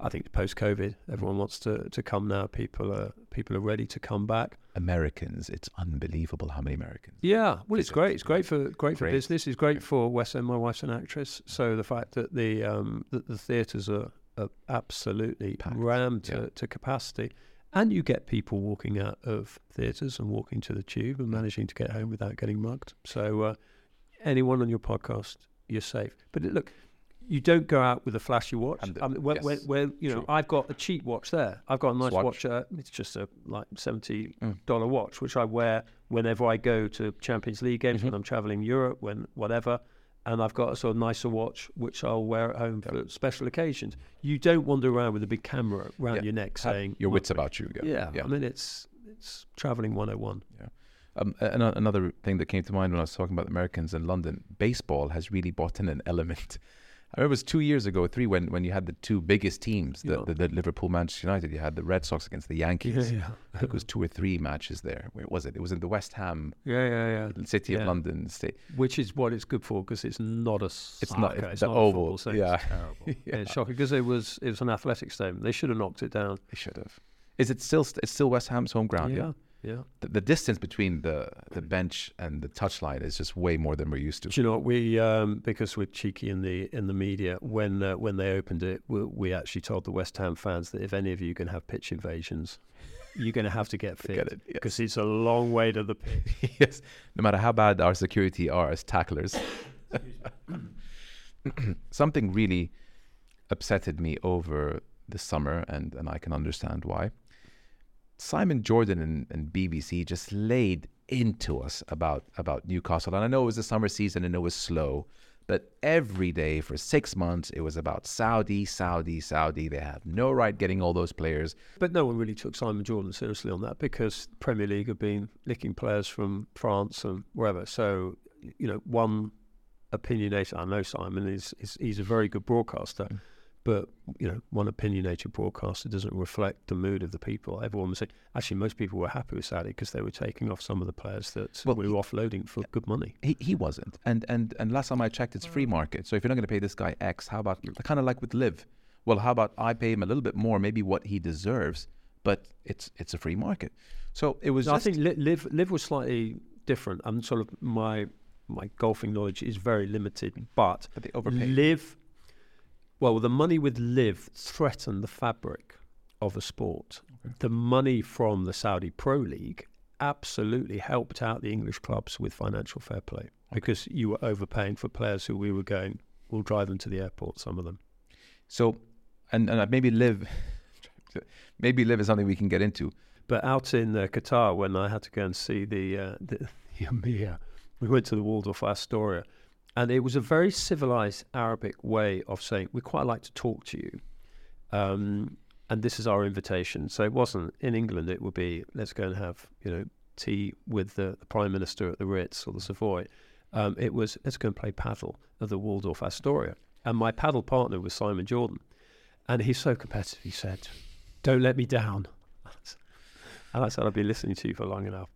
I think post-COVID, everyone wants to, to come now. People are people are ready to come back. Americans, it's unbelievable how many Americans. Yeah, well, it's great. It's great for great for business. It's great for West End. My wife's an actress, so the fact that the um, that the theatres are, are absolutely Packed, rammed to, yeah. to capacity, and you get people walking out of theatres and walking to the tube and managing to get home without getting mugged. So, uh, anyone on your podcast, you're safe. But look, you don't go out with a flashy watch. The- mean, where, where, yes, where, you know, true. I've got a cheap watch there. I've got a nice Swatch. watch. Uh, it's just a like seventy Mm. watch, which I wear whenever I go to Champions League games, when Mhm. I'm traveling Europe, when whatever. And I've got a sort of nicer watch, which I'll wear at home Yeah. for special occasions. You don't wander around with a big camera around Yeah. your neck saying your wits about you. Yeah, yeah. I mean it's it's traveling 101. Um, a- ano- another thing that came to mind when I was talking about Americans in London, baseball has really brought in an element. I remember it was two years ago, three, when, when you had the two biggest teams, the, Yeah. the, the Liverpool, Manchester United. You had the Red Sox against the Yankees. yeah, I think it was two or three matches there. Where was it? It was in the West Ham, yeah, yeah, yeah. City of London State. Which is what it's good for because it's not a It's not- it's it's the not oval, football, so yeah. it's terrible. Yeah. yeah. It's shocking because it was it was an athletic stadium. They should have knocked it down. They should have. Is it still? It's still West Ham's home ground. Yeah. Yeah. The, the distance between the the bench and the touchline is just way more than we're used to. Do you know what we um, because we're cheeky in the in the media when uh, when they opened it we, we actually told the West Ham fans that if any of you can have pitch invasions you're going to have to get fit it? Yes. because it's a long way to the pitch. yes. No matter how bad our security are as tacklers. Something really upsetted me over the summer, and, and I can understand why. Simon Jordan and, and BBC just laid into us about, about Newcastle. And I know it was the summer season and it was slow, but every day for six months it was about Saudi, Saudi, Saudi. They have no right getting all those players. But no one really took Simon Jordan seriously on that because Premier League have been licking players from France and wherever. So you know, one opinionated. I know Simon is, is he's a very good broadcaster, Mm. But you know, one opinionated broadcaster doesn't reflect the mood of the people. Everyone was saying, actually, most people were happy with Saudi because they were taking off some of the players that Well, we were offloading for good money. He, he wasn't. And, and and last time I checked, it's free market. So if you're not going to pay this guy X, how about mm. kind of like with LIV? Well, how about I pay him a little bit more, maybe what he deserves, but it's it's a free market. So it was. No, I think Live Liv Liv was slightly different. I'm sort of my my golfing knowledge is very limited, mm. but But they overpay. LIV. Well, the money with LIV threatened the fabric of a sport. Okay. The money from the Saudi Pro League absolutely helped out the English clubs with financial fair play because you were overpaying for players who we were going. We'll drive them to the airport. Some of them. So, and, and maybe LIV, maybe LIV is something we can get into. But out in uh, Qatar, when I had to go and see the uh, the, the Emir, we went to the Waldorf Astoria, and it was a very civilized Arabic way of saying we quite like to talk to you, um, and this is our invitation. So it wasn't in England; it would be let's go and have you know tea with the, the Prime Minister at the Ritz or the Savoy. Um, it was let's go and play padel at the Waldorf Astoria, and my padel partner was Simon Jordan, and he's so competitive. He said, "Don't let me down." And I said, I've been listening to you for long enough.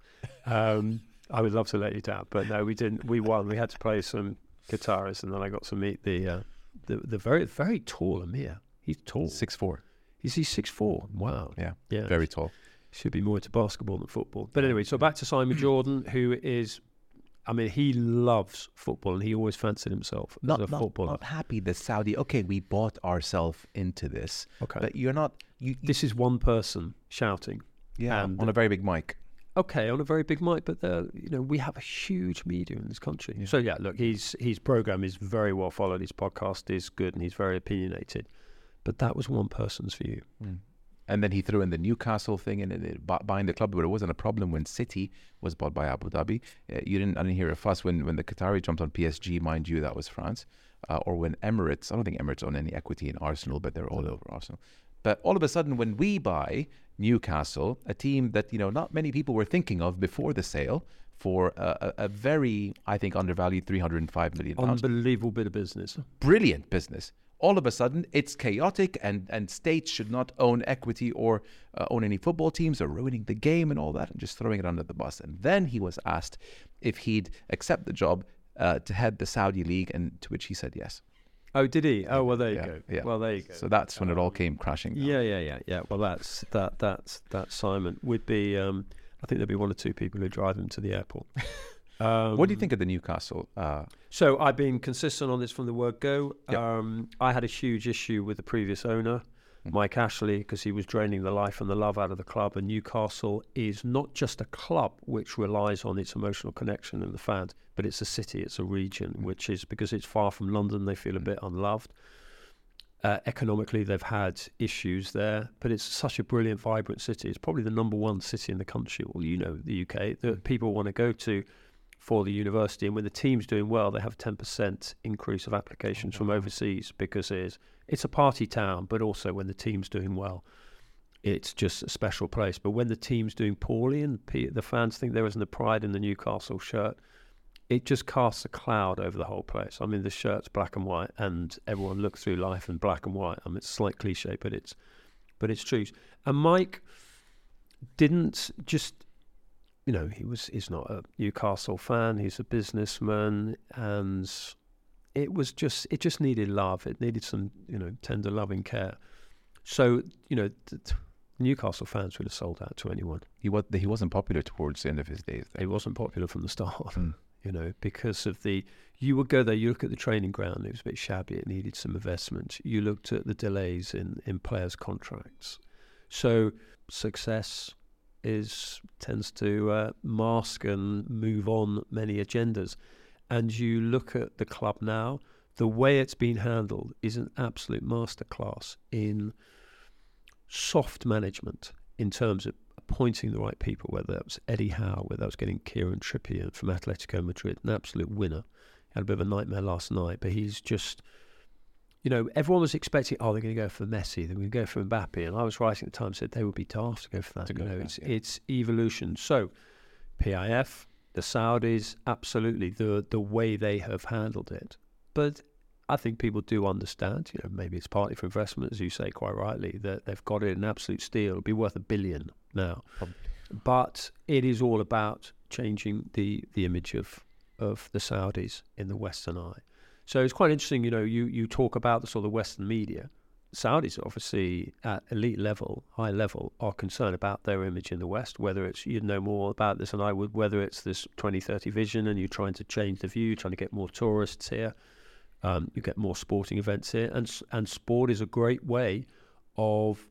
Um, I would love to let you down, but no, we didn't. We won. We had to play some guitarists, and then I got to meet the uh, the the very very tall Amir. He's tall. Six four, Is he six four? Wow. Yeah, Yeah. very tall. should be more into basketball than football. But anyway, so back to Simon Jordan, who is, I mean, he loves football, and he always fancied himself Not, as a not, footballer. not happy that Saudi. Okay, we bought ourselves into this, okay. but you're not. You, you this is one person shouting. yeah, on a very big mic. Okay on a very big mic, but the you know we have a huge media in this country. Yeah. So yeah, look, his his program is very well followed. His podcast is good, and he's very opinionated. But that was one person's view. And then he threw in the Newcastle thing and buying the club, but it wasn't a problem when City was bought by Abu Dhabi. Uh, you didn't, I didn't hear a fuss when, when the Qatari jumped on PSG, mind you, that was France. Uh, or when Emirates, I don't think Emirates own any equity in Arsenal, but they're all over Arsenal. But all of a sudden, when we buy Newcastle, a team that you know not many people were thinking of before the sale, for a, a, very, I think, undervalued 305 million Unbelievable bit of business. brilliant business. All of a sudden, it's chaotic, and, and states should not own equity or uh, own any football teams, or ruining the game and all that, and just throwing it under the bus. And then he was asked if he'd accept the job uh, to head the Saudi league, and to which he said yes. Oh, did he? Oh, well, there you Yeah, go. yeah. Well, there you go. So that's when it all Um, came crashing down. Yeah, yeah, yeah, yeah. Well, that's that. That's that. Simon would be. Um, I think there'd be one or two people who drive him to the airport. Um, what do you think of the Newcastle? Uh, So I've been consistent on this from the word go. Yep. Um, I had a huge issue with the previous owner. Mike Ashley, because he was draining the life and the love out of the club. And Newcastle is not just a club which relies on its emotional connection and the fans, but it's a city, it's a region, Mm. which is because it's far from London, they feel a bit unloved. Uh, economically, they've had issues there, but it's such a brilliant, vibrant city. It's probably the number one city in the country, well, you know, the UK, that people want to go to for the university. And when the team's doing well, they have 10% increase of applications from overseas because it's, it's a party town, but also when the team's doing well, it's just a special place. But when the team's doing poorly and the fans think there isn't a pride in the Newcastle shirt, it just casts a cloud over the whole place. I mean, the shirt's black and white, and everyone looks through life in black and white. I mean, it's a slight cliche, but it's but it's true. And Mike didn't just, you know, he was he's not a Newcastle fan. He's a businessman, and it was just it just needed love. It needed some you know tender loving care. So you know. Th- Newcastle fans would have sold out to anyone. he was he wasn't popular towards the end of his days. It wasn't popular from the start Mm. you know, because of the. You would go there. You look at the training ground; it was a bit shabby. It needed some investment. You looked at the delays in in players' contracts. So success is tends to uh, mask and move on many agendas. And you look at the club now. The way it's been handled is an absolute masterclass in soft management in terms of appointing the right people, whether that was Eddie Howe, whether that was getting Kieran Trippier from Atletico Madrid, an absolute winner. He Had a bit of a nightmare last night, but he's just, you know, everyone was expecting, oh, they're going to go for Messi, they're going to go for Mbappe, and I was writing at the time said they would be daft to go for that. To you know, that, it's yeah. it's evolution. So, PIF, the Saudis, absolutely the the way they have handled it, but. I think people do understand, you know, maybe it's partly for investment, as you say quite rightly, that they've got it in absolute steel. It'll be worth a billion now. Probably. But it is all about changing the, the image of, of the Saudis in the Western eye. So it's quite interesting, you know, you, you talk about the sort of Western media, Saudis, obviously at elite level, high level, are concerned about their image in the West. Whether it's you know more about this than I would, whether it's this 2030 vision and you're trying to change the view, trying to get more tourists here, um, you get more sporting events here, and and sport is a great way of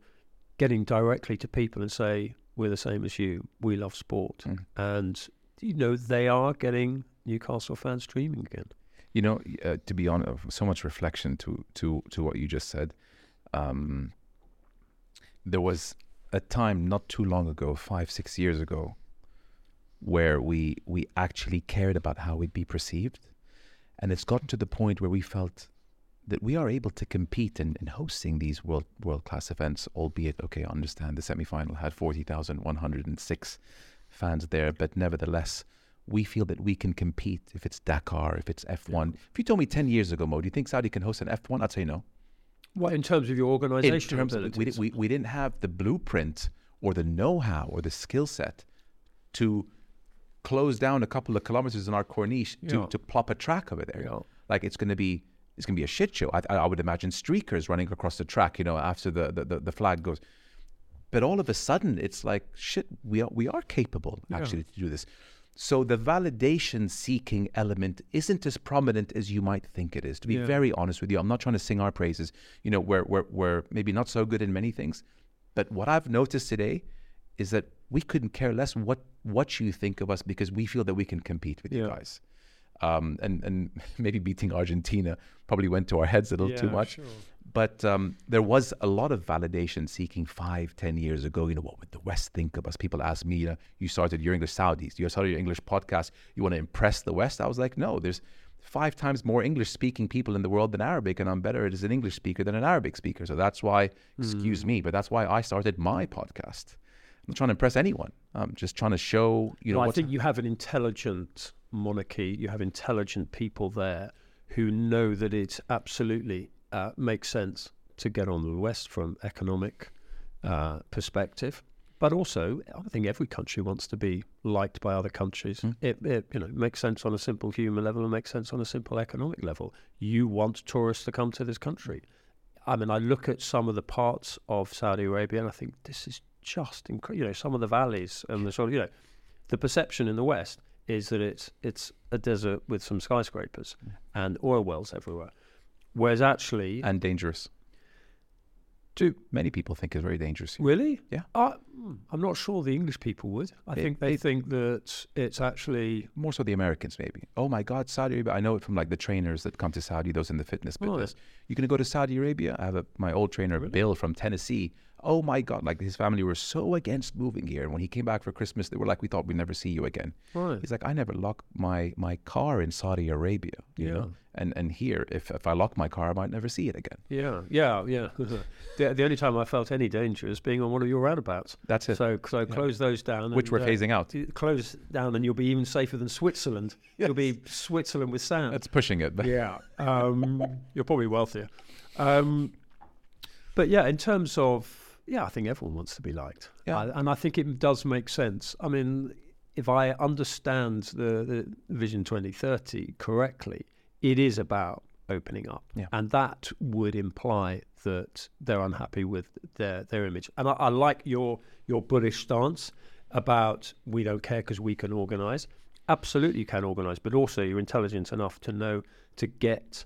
getting directly to people and say we're the same as you, we love sport, Mm. and you know they are getting Newcastle fans streaming again. You know, uh, to be honest, so much reflection to to to what you just said. Um, there was a time not too long ago, five six years ago, where we we actually cared about how we'd be perceived, and it's gotten to the point where we felt that we are able to compete in, in hosting these world world class events, albeit okay. I understand the semi final had forty thousand one hundred and six fans there, but nevertheless, we feel that we can compete if it's Dakar, if it's F1. If you told me 10 years ago, Mo, do you think Saudi can host an F1? I'd say no. What in terms of your organization, In terms of, we, we, we didn't have the blueprint or the know how or the skill set to close down a couple of kilometers in our Corniche to, Yeah. to plop a track over there. Yeah. Like it's going to be. It's gonna be a shit show. I, I would imagine streakers running across the track, you know, after the, the, the, the flag goes. But all of a sudden, it's like shit. We are we are capable Yeah. actually to do this. So the validation seeking element isn't as prominent as you might think it is. To be Yeah. very honest with you, I'm not trying to sing our praises. You know, we're, we're, we're maybe not so good in many things. But what I've noticed today is that we couldn't care less what, what you think of us because we feel that we can compete with you guys. Um, and, and maybe beating Argentina probably went to our heads a little too much. sure. But um, there was a lot of validation seeking five, ten years ago. You know, what would the West think of us? People ask me, you know, you started your English Saudis, you started your English podcast. You want to impress the West? I was like, no, there's five times more English speaking people in the world than Arabic, and I'm better as an English speaker than an Arabic speaker. So that's why, excuse me, but that's why I started my podcast. I'm not trying to impress anyone. I'm just trying to show, you know, Well, I think you have an intelligent monarchy. You have intelligent people there who know that it's absolutely uh, makes sense to get on the West from economic uh, perspective. But also, I think every country wants to be liked by other countries. Mm. It, it, you know, makes sense on a simple human level and makes sense on a simple economic level. You want tourists to come to this country. I mean, I look at some of the parts of Saudi Arabia and I think this is just incredible. You know, some of the valleys and the sort of, you know, the perception in the West is that it's it's a desert with some skyscrapers and oil wells everywhere, whereas actually, and dangerous. do Many people think it's very dangerous. really, Yeah. uh, mm, I'm not sure the English people would. I It- think they it- think that it's actually more so the Americans maybe. Oh my God, Saudi Arabia! I know it from like the trainers that come to Saudi, those in the fitness Oh, yeah. business. You're gonna go to Saudi Arabia? I have a, my old trainer Really? Bill from Tennessee. Oh my God! Like his family were so against moving here, and when he came back for Christmas, they were like, "We thought we'd never see you again." right. He's like, "I never lock my my car in Saudi Arabia, you know, and and here, if if I lock my car, I might never see it again." Yeah, yeah, yeah. the, the only time I felt any danger is being on one of your roundabouts. That's it. So, so close those down. Which we're and, uh, phasing out. Close down, and you'll be even safer than Switzerland. You'll be Switzerland with sand. That's pushing it. Yeah. Um, you're probably wealthier. Um, but yeah, in terms of yeah, I think everyone wants to be liked. Yeah. I- and I think it does make sense. I mean, if I understand the, the Vision 2030 correctly, it is about opening up, Yeah. and that would imply that they're unhappy with their their image. And I, I like your your bullish stance about we don't care because we can organise. Absolutely, you can organise, but also you're intelligent enough to know to get.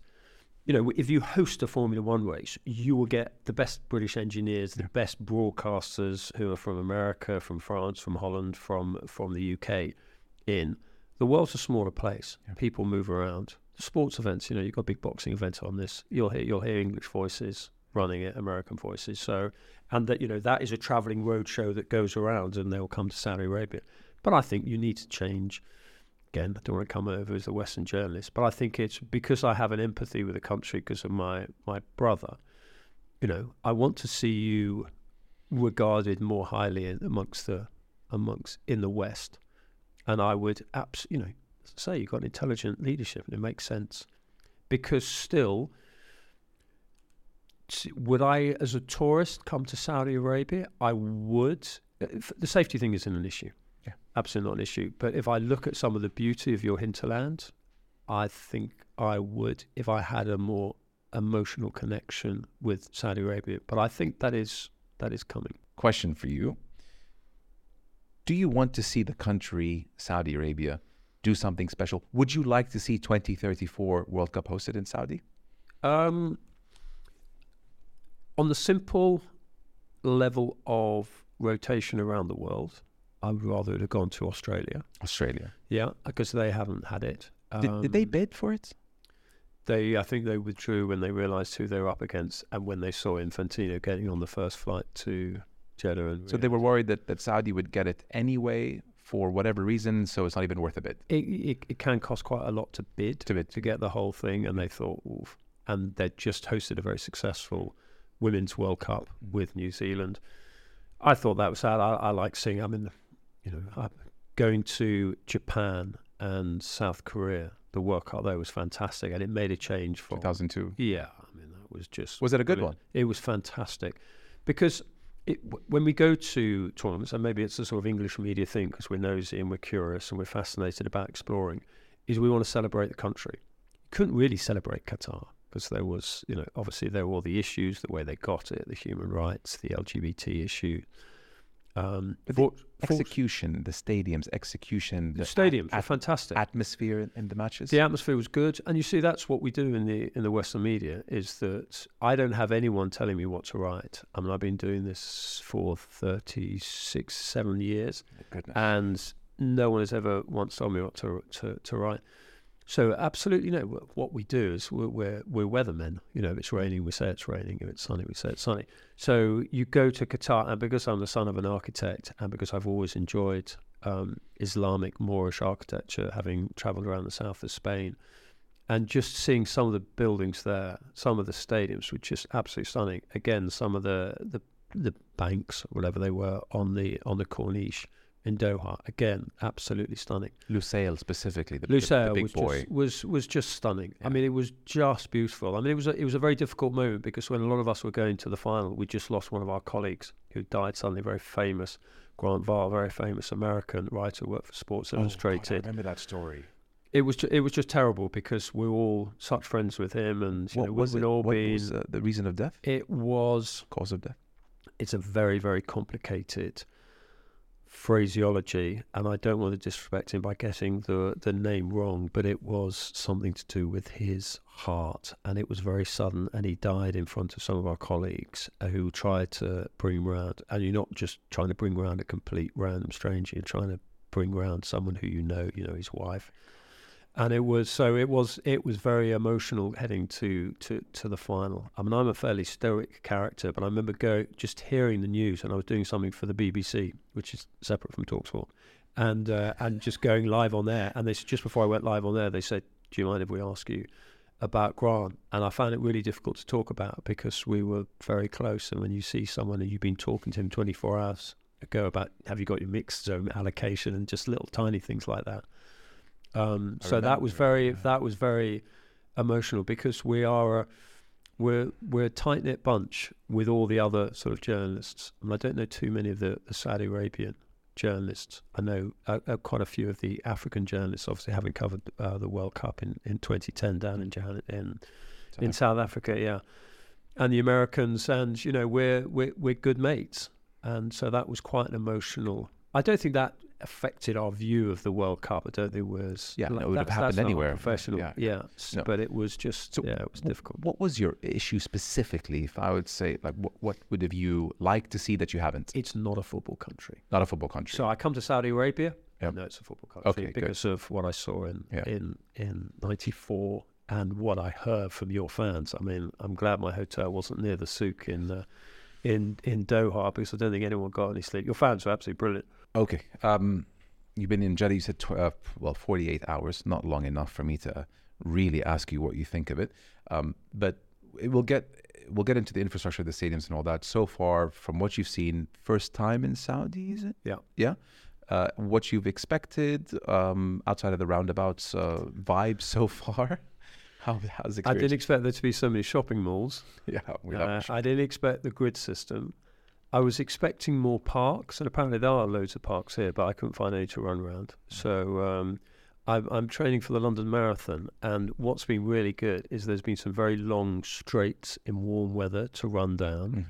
You know, if you host a Formula One race, you will get the best British engineers, the best broadcasters who are from America, from France, from Holland, from from the UK. In the world's a smaller place. People move around. Sports events, you know, you've got a big boxing events on this. You'll hear you'll hear English voices running it, American voices. So, and that you know that is a travelling road show that goes around, and they'll come to Saudi Arabia. But I think you need to change. Again, I don't want to come over as a Western journalist, but I think it's because I have an empathy with the country because of my my brother. You know, I want to see you regarded more highly amongst the amongst in the West, and I would abs- you know say you've got intelligent leadership and it makes sense. Because still would I as a tourist come to Saudi Arabia? I would. Uh, the safety thing isn't an issue Yeah. absolutely not an issue but if I look at some of the beauty of your hinterland I think I would if I had a more emotional connection with Saudi Arabia. But I think that is that is coming. Question for you: Do you want to see the country Saudi Arabia do something special? Would you like to see 2034 World Cup hosted in Saudi? Um, on the simple level of rotation around the world, I would rather it have gone to Australia. Australia. Yeah, because they haven't had it. Did, did they Um, bid for it? They, I think they withdrew when they realised who they were up against, and when they saw Infantino getting on the first flight to Jeddah. And So they were worried that, that Saudi would get it anyway for whatever reason, so it's not even worth a bid. It, it, it can cost quite a lot to bid To bid. to get the whole thing, and they thought, Oof. and they just hosted a very successful Women's World Cup with New Zealand. I thought that was sad. I, I like seeing. I mean, you know, uh, going to Japan and South Korea, the World Cup there was fantastic, and it made a change for. 2002. Yeah, I mean that was just. Was it a good brilliant. one? It was fantastic because it, w- when we go to tournaments, and maybe it's a sort of English media thing because we're nosy and we're curious and we're fascinated about exploring, is we want to celebrate the country. Couldn't really celebrate Qatar because there was, you know, obviously there were all the issues, the way they got it, the human rights, the LGBT issue. Um, for, for- Execution, the stadiums, execution, the the stadiums are at- fantastic. atmosphere in, in the matches. The atmosphere was good, and you see that's what we do in the in the Western media. Is that I don't have anyone telling me what to write. I mean, I've been doing this for thirty six, seven years, Goodness. and no one has ever once told me what to to, to write. So absolutely no. wh- What we do is we're, we're we're weathermen. You know, if it's raining, we say it's raining. If it's sunny, we say it's sunny. So you go to Qatar, and because I'm the son of an architect, and because I've always enjoyed um, Islamic Moorish architecture, having travelled around the south of Spain, and just seeing some of the buildings there, some of the stadiums were just absolutely stunning. Again, some of the the, the banks, whatever they were, on the on the Corniche in Doha, again, absolutely stunning. Lusail specifically, the, the- the, big was boy. just, was was just stunning. Yeah. I mean, it was just beautiful. I mean, it was a, it was a very difficult moment because when a lot of us were going to the final, we just lost one of our colleagues who died suddenly. Very famous, Grant Wahl, very famous American writer, who worked for Sports Oh, God, I Illustrated. remember that story. it was ju- it was just terrible because we were all such friends with him, and you What know, was it? all What been. was uh, the reason of death? It was Cause of death? it's a very very complicated phraseology and I don't want to disrespect him by getting the the name wrong but it was something to do with his heart and it was very sudden and he died in front of some of our colleagues uh, who tried to bring round and you're not just trying to bring round a complete random stranger you're trying to bring round someone who you know you know his wife and it was so it was it was very emotional heading to to to the final. I mean, I'm a fairly stoic character, but I remember go just hearing the news, and I was doing something for the BBC, which is separate from Talksport, and uh, and just going live on there. And they just before I went live on there, they said, "Do you mind if we ask you about Grant?" And I found it really difficult to talk about because we were very close. And when you see someone and you've been talking to him 24 hours ago about have you got your mixed zone allocation and just little tiny things like that. Um, so that was very yeah. that was very emotional because we are a, we're we're a tight knit bunch with all the other sort of journalists. And I don't know too many of the, the Saudi Arabian journalists. I know uh, uh, quite a few of the African journalists, obviously having covered uh, the World Cup in, in 2010 down in Johann- in in South Africa, yeah, and the Americans, and you know we're we're we're good mates, and so that was quite an emotional. I don't think that affected our view of the World Cup. I don't think it was. Yeah, like, it would have happened anywhere. Professional, Yeah. yeah, No. but it was just So yeah, it was wh- difficult. What was your issue specifically? If I would say, like, what, what would have you liked to see that you haven't? It's not a football country. Not a football country. So I come to Saudi Arabia. Yep. No, it's a football country Okay, good. because of what I saw in Yeah. in in '94 and what I heard from your fans. I mean, I'm glad my hotel wasn't near the souk in uh, in in Doha because I don't think anyone got any sleep. Your fans were absolutely brilliant. Okay. Um, you've been in Jeddah. You said tw- uh, well, forty-eight hours. Not long enough for me to really ask you what you think of it. Um, but it will get we'll get into the infrastructure of the stadiums and all that. So far, from what you've seen, first time in Saudi, is it? Yeah. Yeah. Uh, what you've expected um, outside of the roundabouts uh, vibe so far? How how's the I didn't expect there to be so many shopping malls. yeah, we Uh, have I didn't expect the grid system. I was expecting more parks, and apparently there are loads of parks here, but I couldn't find any to run around. So um, I'm, I'm training for the London Marathon, and what's been really good is there's been some very long straights in warm weather to run down, Mm.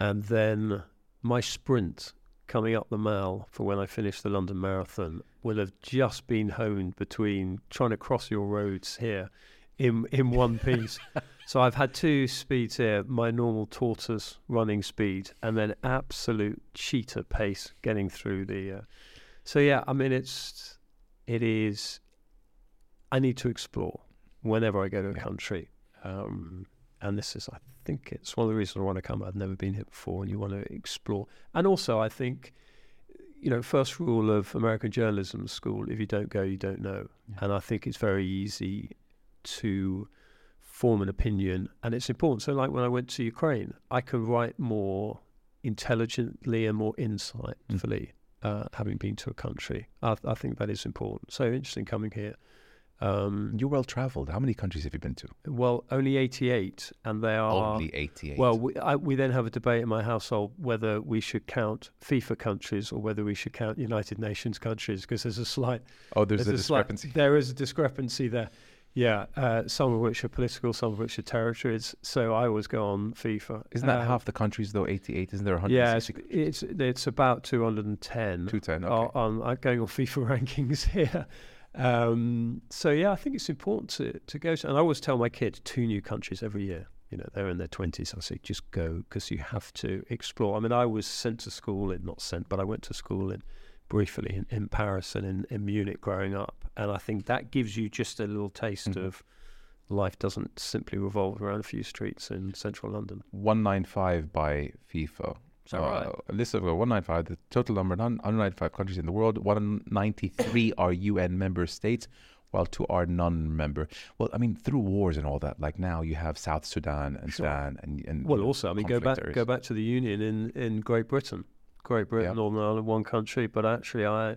and then my sprint coming up the mile for when I finish the London Marathon will have just been honed between trying to cross your roads here in in one piece. so I've had two speeds here: my normal tortoise running speed, and then absolute cheetah pace getting through the. Uh, so yeah, I mean it's it is. I need to explore whenever I go to a Yeah. country, um, and this is, I think, it's one of the reasons I want to come. I've never been here before, and you want to explore. And also, I think, you know, first rule of American journalism school: if you don't go, you don't know. Yeah. And I think it's very easy to form an opinion, and it's important. So, like when I went to Ukraine, I could write more intelligently and more insightfully, uh, having been to a country. I, I think that is important. So interesting coming here. Um, You're well traveled. How many countries have you been to? well, only 88, and they are. Only 88. Well, we, I, we then have a debate in my household whether we should count FIFA countries or whether we should count United Nations countries because there's a slight oh, there's, a slight- discrepancy. there is a discrepancy there. Yeah, uh, some of which are political, some of which are territories. So I always go on FIFA. Isn't that Uh, half the countries though? 88. Isn't there Yeah, it's, 160? it's it's about 210 210. Okay. on I'm going on FIFA rankings here. Um, so yeah, I think it's important to to go to, and I always tell my kids two new countries every year. You know, they're in their twenties. I say just go because you have to explore. I mean, I was sent to school in not sent, but I went to school in briefly in, in Paris and in, in Munich growing up, and I think that gives you just a little taste Mhm. of life doesn't simply revolve around a few streets in central London. 195 by FIFA. Is that right? Uh, a list of uh, 195, the total number, non- 195 countries in the world. 193 are UN member states, while two are non-member. Well, I mean, through wars and all that, like now you have South Sudan and Sure. Sudan and, and Well, also, I mean, go back go back to the Union in, in Great Britain. Great Britain, Yeah. Northern Ireland, one country. But actually, I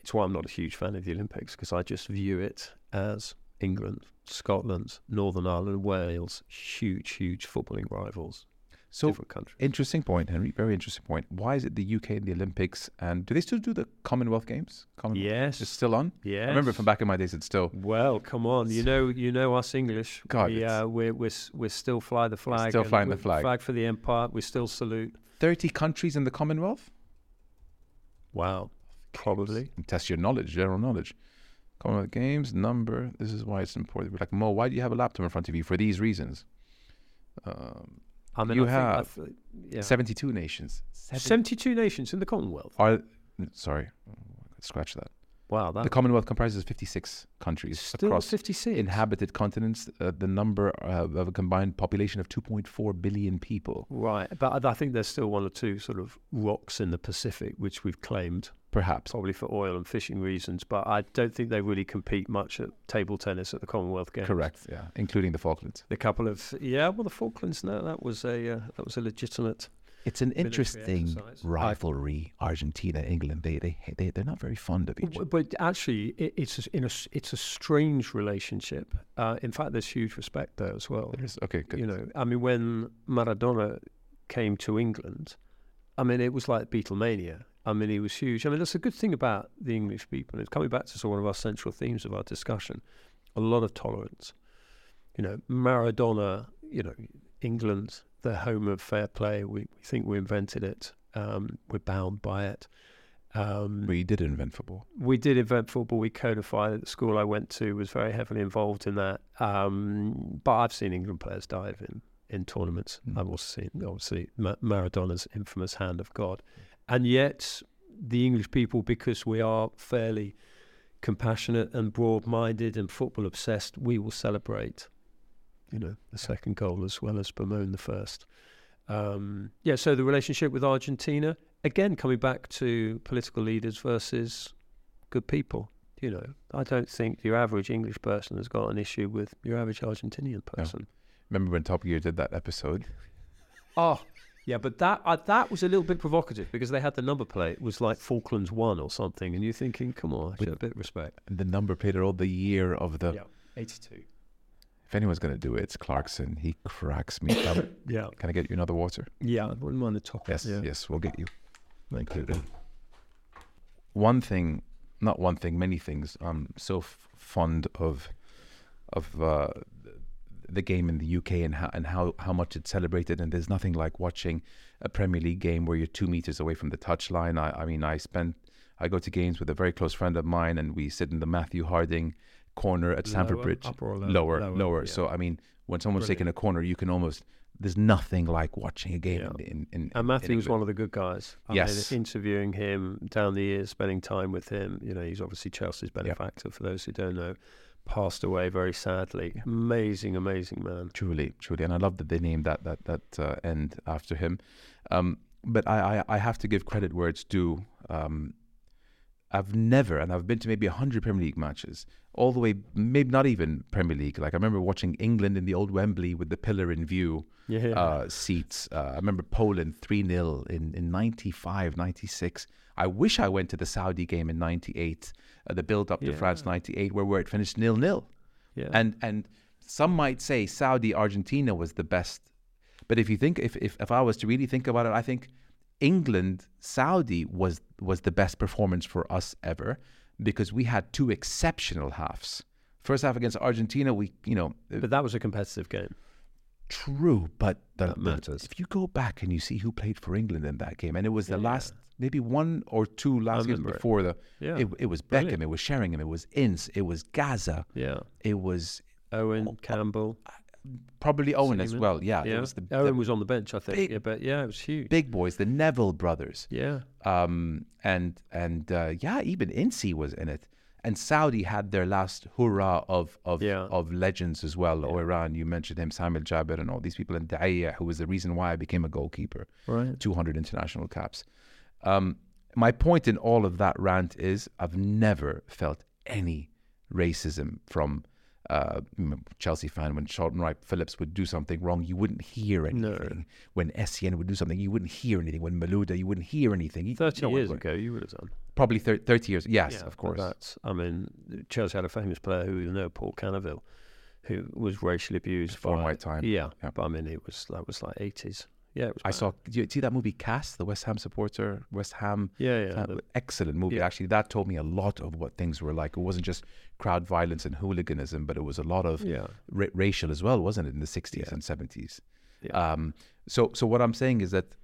it's why I'm not a huge fan of the Olympics because I just view it as England, Scotland, Northern Ireland, Wales, huge, huge footballing rivals. So different countries. interesting point, Henry. Very interesting point. Why is it the UK in the Olympics? And do they still do the Commonwealth Games? Commonwealth yes, is still on. yes. I remember from back in my days, it's still Well, come on, you know, you know us English. God, we, uh, we're, we're we're still fly the flag. still flying the flag. Flag for the empire. We still salute. 30 countries in the Commonwealth. Wow, probably. Test your knowledge, general knowledge. Commonwealth Games number. This is why it's important. We're like Mo, why do you have a laptop in front of you? For these reasons. Um, I mean, You I have th- yeah. 72 nations. Seven- 72 nations in the Commonwealth. are sorry, scratch that. Wow, that The Commonwealth comprises 56 countries still across 56. inhabited continents. Uh, the number uh, of a combined population of 2.4 billion people. Right, but I think there's still one or two sort of rocks in the Pacific which we've claimed, Perhaps. probably for oil and fishing reasons. But I don't think they really compete much at table tennis at the Commonwealth Games. Correct. Yeah, including the Falklands. The couple of yeah, well, the Falklands. No, that was a uh, that was a legitimate. It's an interesting rivalry. Argentina, England. They they they they're not very fond of each. other. But actually, it, it's a, in a it's a strange relationship. Uh, in fact, there's huge respect there as well. There's- okay, good. You know, I mean, when Maradona came to England, I mean, it was like Beatlemania. I mean, he was huge. I mean, that's a good thing about the English people. It's coming back to sort of one of our central themes of our discussion. A lot of tolerance. You know, Maradona. You know, England, the home of fair play. We, we think we invented it. Um, we're bound by it. Um, we did invent football. we did invent football. We codified it. The school I went to was very heavily involved in that. Um, but I've seen England players dive in in tournaments. Mm. I've also seen obviously Ma- Maradona's infamous hand of God, and yet the English people, because we are fairly compassionate and broad-minded and football obsessed, we will celebrate, you know, the second goal as well as bemoan the first. Um, yeah. So the relationship with Argentina, again, coming back to political leaders versus good people. You know, I don't think your average English person has got an issue with your average Argentinian person. Remember when Top Gear did that episode? Oh, yeah, but that uh, that was a little bit provocative because they had the number plate it was like Falklands One or something, and you're thinking, come on, show a bit of respect. And the number plate all the year of the. Yeah, eighty-two. If anyone's gonna do it, it's Clarkson. He cracks me up. Yeah, Can I get you another water? yeah, one wouldn't the top. Yes, yeah. yes, we'll get you. Thank you. One thing not one thing, many things. I'm so f- fond of of uh, the game in the UK and how and how how much it's celebrated. And there's nothing like watching a Premier League game where you're two meters away from the touchline. I, I mean, I spent I go to games with a very close friend of mine, and we sit in the Matthew Harding corner at Stamford Bridge. upper or lower? Lower, lower. Yeah. So I mean, when someone's Brilliant. taking a corner, you can almost. There's nothing like watching a game Yeah. in, in, And Matthew in was one of the good guys. I Yes. mean, interviewing him down the years, spending time with him. You know, he's obviously Chelsea's benefactor. For those who don't know, passed away very sadly. Yeah. Amazing, amazing man. Truly, truly, and I love that they named that that that uh, end after him. Um, but I, I I have to give credit where it's due. Um, I've never, and I've been to maybe hundred Premier League matches, all the way, maybe not even Premier League. Like I remember watching England in the old Wembley with the pillar in view Yeah. uh, seats. Uh, I remember Poland 3 0 in, in 95, 96. I wish I went to the Saudi game in 98, uh, the build up to Yeah. France 98, where, where it finished nil nil. yeah. And and some might say Saudi Argentina was the best, but if you think if, if if I was to really think about it, I think England Saudi was was the best performance for us ever because we had two exceptional halves. First half against Argentina, we you know uh, but that was a competitive game. true, but the, That the- matters. if you go back and you see who played for England in that game, and it was the Yeah. last maybe one or two last games remember it. before the Yeah. it, it was Brilliant. Beckham, it was Sheringham, it was Ince, it was Gaza, yeah. it was Owen oh, oh. Campbell. Probably Owen as well. Yeah, Yeah. it was the, the Owen was on the bench, I think. big- yeah, but yeah, it was huge. big boys, the Neville brothers, Yeah. um, and and uh, yeah, even Ince was in it. And Saudi had their last hurrah of of Yeah. of legends as well. Yeah. Al-Owairan, you mentioned him, Sami Al-Jaber, and all these people, and Deayea, who was the reason why I became a goalkeeper. Right. 200 international caps. Um, my point in all of that rant is I've never felt any racism from uh, Chelsea fan when Shaun Wright-Phillips would do something wrong, you wouldn't hear No. anything. When Essien would do something, you wouldn't hear anything. When Malouda, you wouldn't hear anything. You- 30 no one years ago, you would have done. Probably thir- 30 years. Yes, Yeah, of course. That's, I mean, Chelsea had a famous player who you know, Paul Canoville, who was racially abused Before by, my time. Yeah, Yeah. but I mean, it was that was like eighties. Yeah, it was I saw, did you see that movie Cass, the West Ham supporter? West Ham Yeah, yeah. Uh, the- excellent movie. yeah. Actually, that told me a lot of what things were like. It wasn't just crowd violence and hooliganism, but it was a lot of yeah, ra- racial as well, wasn't it, in the 60s Yeah. and 70s? Yeah. Um, so, so what I'm saying is that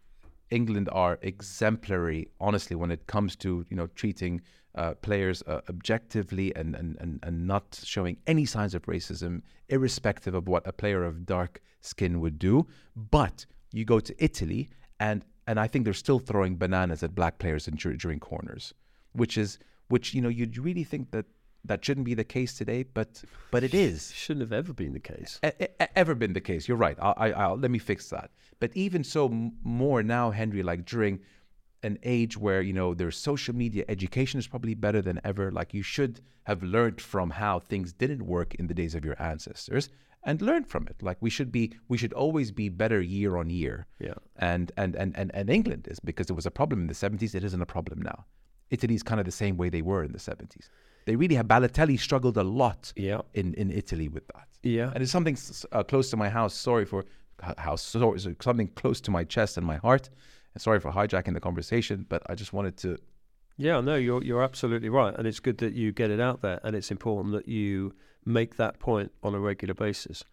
England are exemplary, honestly, when it comes to you know treating uh, players uh, objectively and, and, and, and not showing any signs of racism, irrespective of what a player of dark skin would do. But you go to Italy, and and I think they're still throwing bananas at black players in, dur- during corners, which is which you know you'd really think that that shouldn't be the case today, but but it is shouldn't have ever been the case. e- e- ever been the case. You're right. I'll, I, I'll let me fix that. But even so, m- more now, Henry, like during an age where you know there's social media, education is probably better than ever. Like you should have learned from how things didn't work in the days of your ancestors and learn from it. Like we should be, we should always be better year on year. Yeah, And and and and, and England is because it was a problem in the 70s. It isn't a problem now. Italy's kind of the same way they were in the 70s. They really have. Balotelli struggled a lot yeah, in in Italy with that. yeah. And it's something uh, close to my house. Sorry for how so, so- something close to my chest and my heart. And sorry for hijacking the conversation, but I just wanted to. Yeah, no, you're you're absolutely right, and it's good that you get it out there, and it's important that you make that point on a regular basis.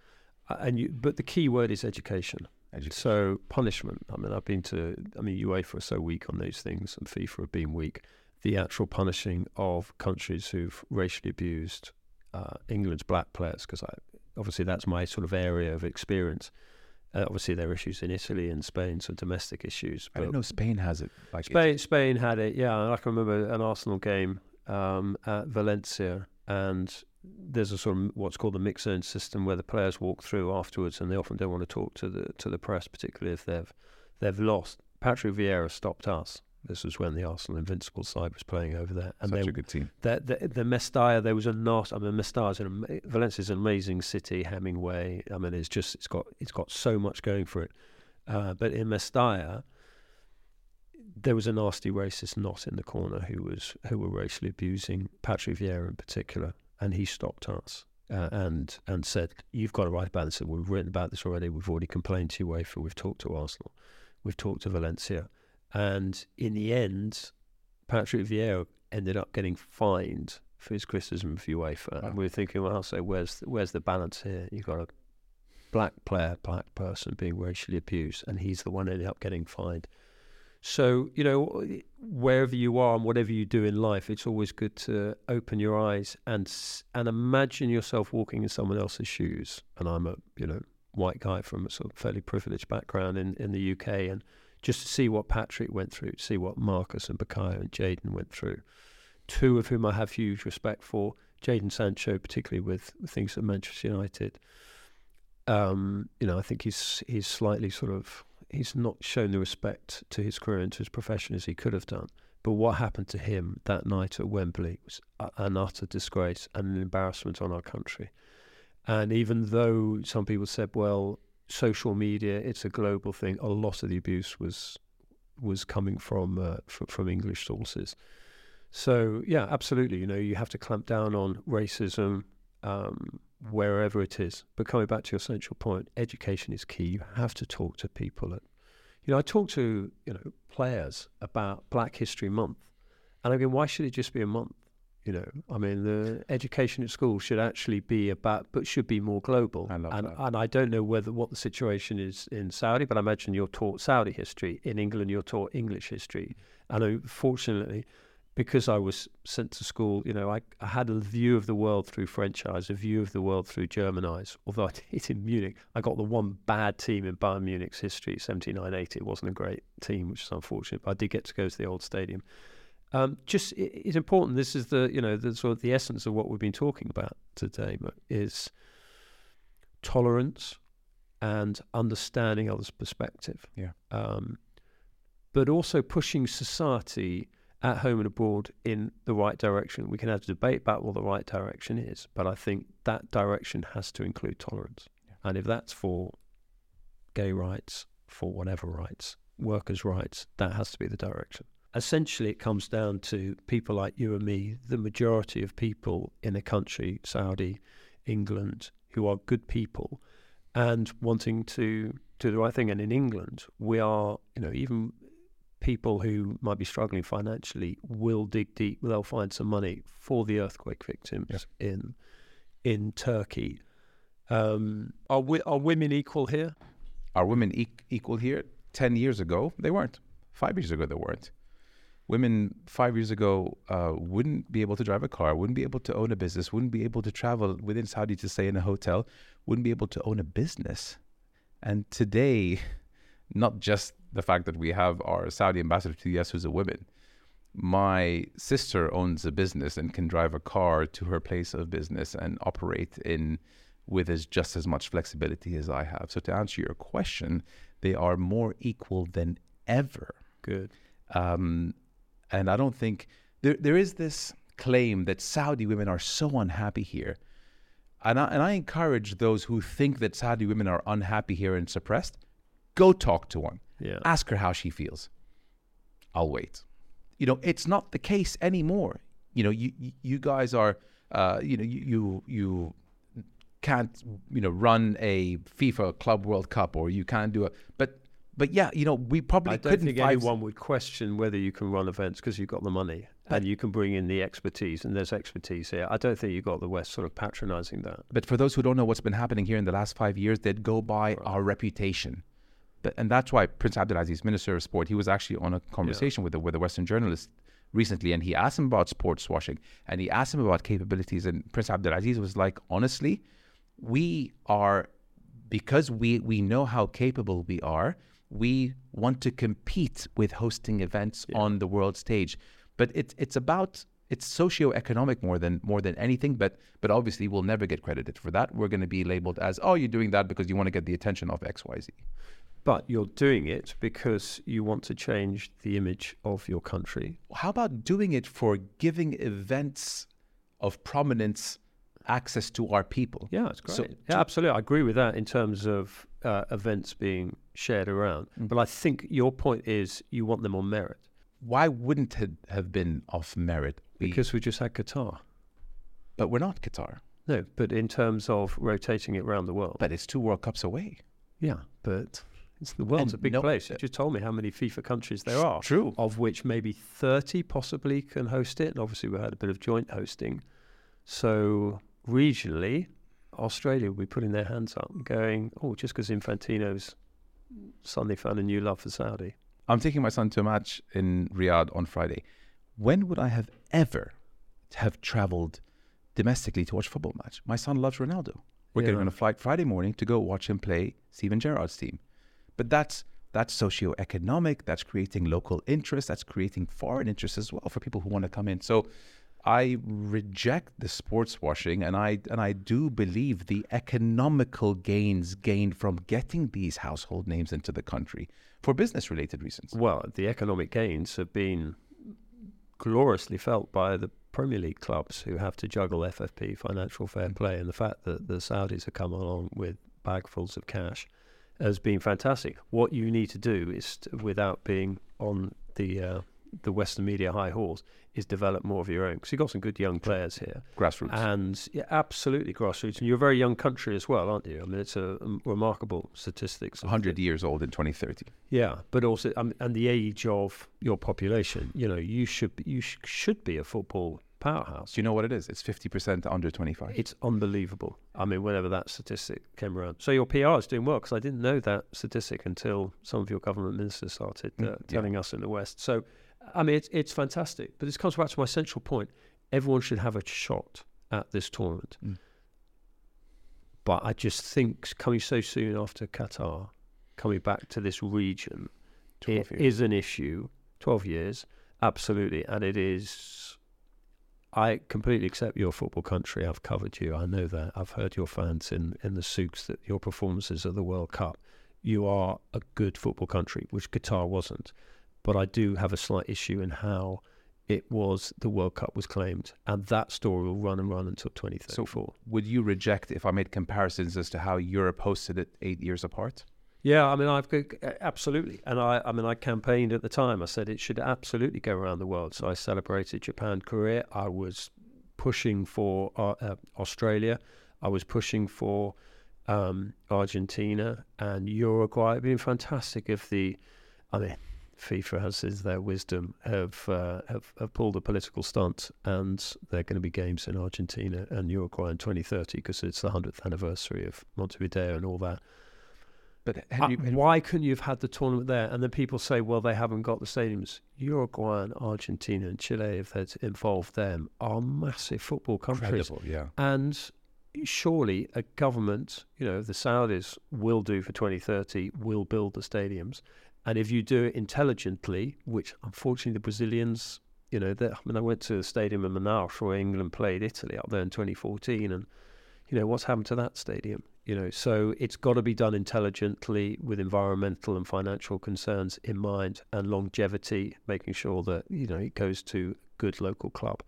And you, but the key word is education. Edu- So punishment. I mean, I've been to. I mean, UEFA are so weak on these things, and FIFA have been weak. The actual punishing of countries who've racially abused uh, England's black players, because I obviously that's my sort of area of experience. Uh, obviously, there are issues in Italy and Spain, so domestic issues. I didn't know Spain has it. Like Spain, Spain had it, yeah. I can remember an Arsenal game um, at Valencia, and there's a sort of what's called the mix zone system where the players walk through afterwards, and they often don't want to talk to the to the press, particularly if they've they've lost. Patrick Vieira stopped us. This was when the Arsenal Invincible side was playing over there, and such they a good team. the, the, the Mestalla, there was a not. I mean, Mestalla's an Valencia's an amazing city. Hemingway. I mean, it's just it's got it's got so much going for it. Uh, but in Mestalla, there was a nasty racist knot in the corner who was who were racially abusing Patrick Vieira in particular, and he stopped us. Uh, and and said, "You've got to write about this. We've written about this already. We've already complained to UEFA. We've talked to Arsenal. We've talked to Valencia, and in the end, Patrick Vieira ended up getting fined for his criticism of UEFA. Wow. And we were thinking, well, so where's where's the balance here? You've got a black player, black person being racially abused, and he's the one ended up getting fined. So, you know, wherever you are and whatever you do in life, it's always good to open your eyes and and imagine yourself walking in someone else's shoes. And I'm a, you know, white guy from a sort of fairly privileged background in, in the UK and just to see what Patrick went through, to see what Marcus and Bukayo and Jadon went through. Two of whom I have huge respect for. Jadon Sancho, particularly with things at Manchester United. Um, you know, I think he's he's slightly sort of he's not shown the respect to his career and to his profession as he could have done. But what happened to him that night at Wembley was an utter disgrace and an embarrassment on our country. And even though some people said, well, social media, it's a global thing, a lot of the abuse was was coming from uh, from, from English sources. So yeah, absolutely. You know, you have to clamp down on racism um, wherever it is. But coming back to your central point, education is key. You have to talk to people. At, you know, I talk to you know players about Black History Month, and I mean, why should it just be a month? You know, I mean, the education at school should actually be about, but should be more global. I love and that. and I don't know whether what the situation is in Saudi, but I imagine you're taught Saudi history. In England, you're taught English history. And unfortunately, because I was sent to school, you know, I, I had a view of the world through French eyes, a view of the world through German eyes. Although I did in Munich, I got the one bad team in Bayern Munich's history, 79 80. It wasn't a great team, which is unfortunate, but I did get to go to the old stadium. Um, just it, it's important. This is the you know the sort of the essence of what we've been talking about today is tolerance and understanding others' perspective. Yeah. Um, but also pushing society at home and abroad in the right direction. We can have a debate about what the right direction is, but I think that direction has to include tolerance. Yeah. And if that's for gay rights, for whatever rights, workers' rights, that has to be the direction. Essentially, it comes down to people like you and me, the majority of people in a country, Saudi, England, who are good people and wanting to do the right thing. And in England, we are, you know, even people who might be struggling financially will dig deep. They'll find some money for the earthquake victims Yeah. in in Turkey. Um, are we, are women equal here? Are women e- equal here? 10 years ago, they weren't. Five years ago, they weren't. Women five years ago uh, wouldn't be able to drive a car, wouldn't be able to own a business, wouldn't be able to travel within Saudi to stay in a hotel, wouldn't be able to own a business. And today, not just the fact that we have our Saudi ambassador to the US who's a woman, my sister owns a business and can drive a car to her place of business and operate in with as just as much flexibility as I have. So to answer your question, they are more equal than ever. Good. Um, and I don't think there there is this claim that Saudi women are so unhappy here. And I, and I encourage those who think that Saudi women are unhappy here and suppressed, go talk to one. Yeah. Ask her how she feels. I'll wait. You know, it's not the case anymore. You know, you you- guys are, uh, you know, you you you can't you know run a FIFA Club World Cup or you can't do a but but yeah, you know, we probably I don't couldn't think five, anyone would question whether you can run events because you've got the money uh, and you can bring in the expertise, and there's expertise here. I don't think you've got the West sort of patronising that. But for those who don't know what's been happening here in the last five years, they'd go by our reputation. But, and that's why Prince Abdulaziz, Minister of Sport, he was actually on a conversation with, a, with a Western journalist recently, and he asked him about sports washing, and he asked him about capabilities, and Prince Abdulaziz was like, honestly, we are, because we, we know how capable we are, we want to compete with hosting events on the world stage. But it's it's about it's socioeconomic more than more than anything. But but obviously we'll never get credited for that. We're going to be labeled as oh you're doing that because you want to get the attention of X Y Z. But you're doing it because you want to change the image of your country. How about doing it for giving events of prominence access to our people? Yeah, it's great. So yeah, absolutely. I agree with that in terms of uh, events being shared around. But I think your point is you want them on merit Why wouldn't it have been off merit? Because we just had Qatar. but we're not Qatar. No, but in terms of rotating it around the world. But it's two World Cups away. yeah, but It's, the world's And a big no- place. You just told me how many FIFA countries there are, True. of which maybe 30 possibly can host it. And obviously, we had a bit of joint hosting. So, regionally, Australia will be putting their hands up and going, oh, just because Infantino's suddenly found a new love for Saudi. I'm taking my son to a match in Riyadh on Friday. When would I have ever have traveled domestically to watch a football match? My son loves Ronaldo. We're getting on a flight Friday morning to go watch him play Steven Gerrard's team. But that's that's socio-economic, that's creating local interest, that's creating foreign interest as well for people who want to come in. So I reject the sports washing and I and I do believe the economical gains gained from getting these household names into the country for business related reasons. Well, the economic gains have been gloriously felt by the Premier League clubs who have to juggle FFP, financial fair play, and the fact that the Saudis have come along with bagfuls of cash has been fantastic. What you need to do is, to, without being on the uh, the Western media high horse, is develop more of your own because you've got some good young players here. Grassroots. And yeah, absolutely grassroots. And you're a very young country as well, aren't you? I mean, it's a, um, remarkable statistics. of 100 years old in 2030. yeah, but also, um, and the age of your population, you know, you should be, you sh- should be a football powerhouse. Do you know what it is? It's 50% under 25. It's unbelievable. I mean, whenever that statistic came around, so your PR is doing well because I didn't know that statistic until some of your government ministers started uh, Mm, yeah. telling us in the West. So, I mean, it's it's fantastic. But this comes back to my central point: everyone should have a shot at this tournament. Mm. But I just think coming so soon after Qatar, coming back to this region, 12 it years. is an issue. 12 years, absolutely. And it is, I completely accept your football country. I've covered you. I know that. I've heard your fans in, in the souks that your performances at the World Cup. You are a good football country, which Qatar wasn't. But I do have a slight issue in how it was the World Cup was claimed. And that story will run and run until 2034. Would you reject if I made comparisons as to how Europe hosted it eight years apart? Yeah, I mean, I've absolutely, and I, I mean, I campaigned at the time. I said it should absolutely go around the world. So I celebrated Japan, Korea. I was pushing for uh, uh, Australia. I was pushing for um, Argentina and Uruguay. It'd been fantastic if the, I mean, FIFA has is their wisdom have, uh, have have pulled a political stunt, and there are going to be games in Argentina and Uruguay in 2030 because it's the hundredth anniversary of Montevideo and all that. But Uh, Henry- why couldn't you have had the tournament there? And then people say, well, they haven't got the stadiums. Uruguay and Argentina and Chile, if they'd involved them, are massive football countries. incredible, yeah. And surely a government, you know, the Saudis will do for 2030, will build the stadiums. And if you do it intelligently, which unfortunately the Brazilians, you know, I mean, I went to the stadium in Manaus where England played Italy up there in 2014, and you know what's happened to that stadium. You know, so it's got to be done intelligently with environmental and financial concerns in mind, and longevity, making sure that you know it goes to good local club,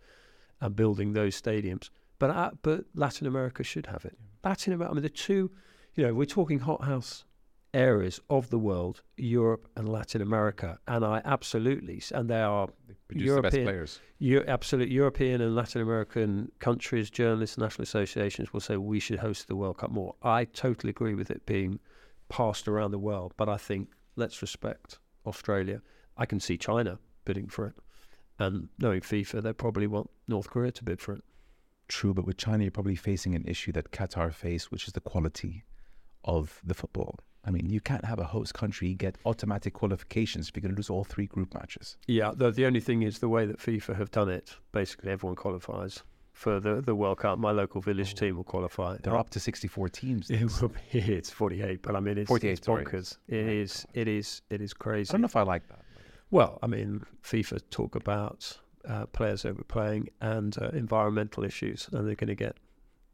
and building those stadiums. But uh, but Latin America should have it. Latin America, I mean, the two, you know, we're talking hothouse areas of the world, Europe and Latin America, and I absolutely, and they are They produce the best European- players. Eu- absolute European and Latin American countries, journalists, national associations will say we should host the World Cup more. I totally agree with it being passed around the world, but I think let's respect Australia. I can see China bidding for it, and knowing FIFA, they probably want North Korea to bid for it. True, but with China, you're probably facing an issue that Qatar faced, which is the quality of the football. I mean, you can't have a host country get automatic qualifications if you're going to lose all three group matches. Yeah, though the only thing is the way that FIFA have done it. Basically, everyone qualifies for the the World Cup. My local village Oh. team will qualify. They're up to 64 teams. It will be. It's forty-eight, but I mean, it's 48, It's sorry. bonkers. It is. It is. It is I don't know if I like that. Well, I mean, FIFA talk about uh, players overplaying and uh, environmental issues, and they're going to get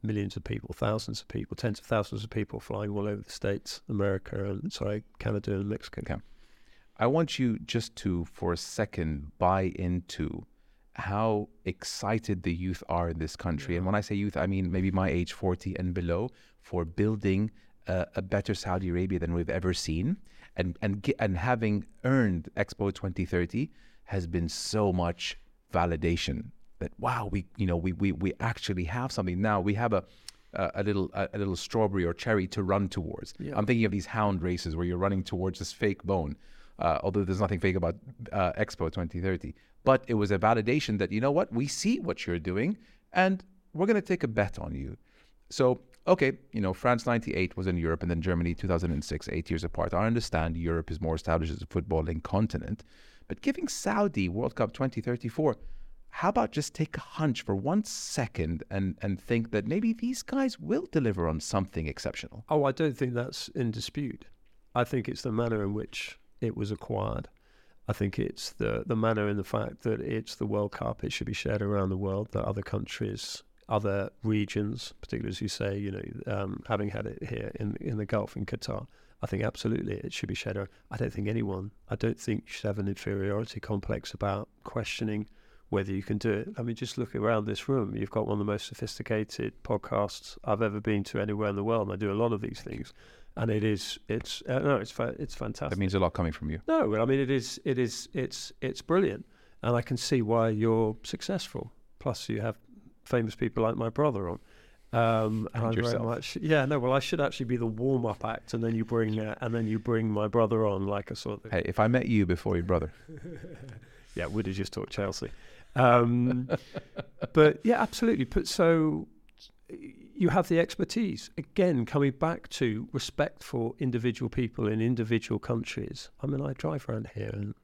millions of people, thousands of people, tens of thousands of people flying all over the states, America, and sorry, Canada and Mexico. Okay. I want you just to, for a second, buy into how excited the youth are in this country. And when I say youth, I mean maybe my age, 40 and below, for building a, a better Saudi Arabia than we've ever seen. And, and, and having earned Expo 2030 has been so much validation that, wow, we, you know, we, we, we actually have something. Now we have a, uh, a little a, a little strawberry or cherry to run towards. Yeah. I'm thinking of these hound races where you're running towards this fake bone. Uh, although there's nothing fake about uh, Expo 2030, but it was a validation that you know what we see what you're doing and we're going to take a bet on you. So okay, you know France 98 was in Europe and then Germany 2006, eight years apart. I understand Europe is more established as a footballing continent, but giving Saudi World Cup 2034 how about just take a hunch for one second and, and think that maybe these guys will deliver on something exceptional? Oh, I don't think that's in dispute. I think it's the manner in which it was acquired. I think it's the, the manner in the fact that it's the World Cup, it should be shared around the world, that other countries, other regions, particularly as you say, you know, um, having had it here in, in the Gulf, in Qatar, I think absolutely it should be shared around. I don't think anyone, I don't think you should have an inferiority complex about questioning whether you can do it. I mean, just look around this room. You've got one of the most sophisticated podcasts I've ever been to anywhere in the world. And I do a lot of these things, and it is it's uh, no, it's fa- it's fantastic. That means a lot coming from you. No, I mean it is it is it's it's brilliant, and I can see why you're successful. Plus, you have famous people like my brother on. Um, and, and yourself. very much, yeah, no. Well, I should actually be the warm-up act, and then you bring, uh, and then you bring my brother on, like a sort of. Hey, if I met you before your brother, yeah, would have just talked Chelsea. Um, but yeah, absolutely. But so you have the expertise again coming back to respect for individual people in individual countries. I mean, I drive around here and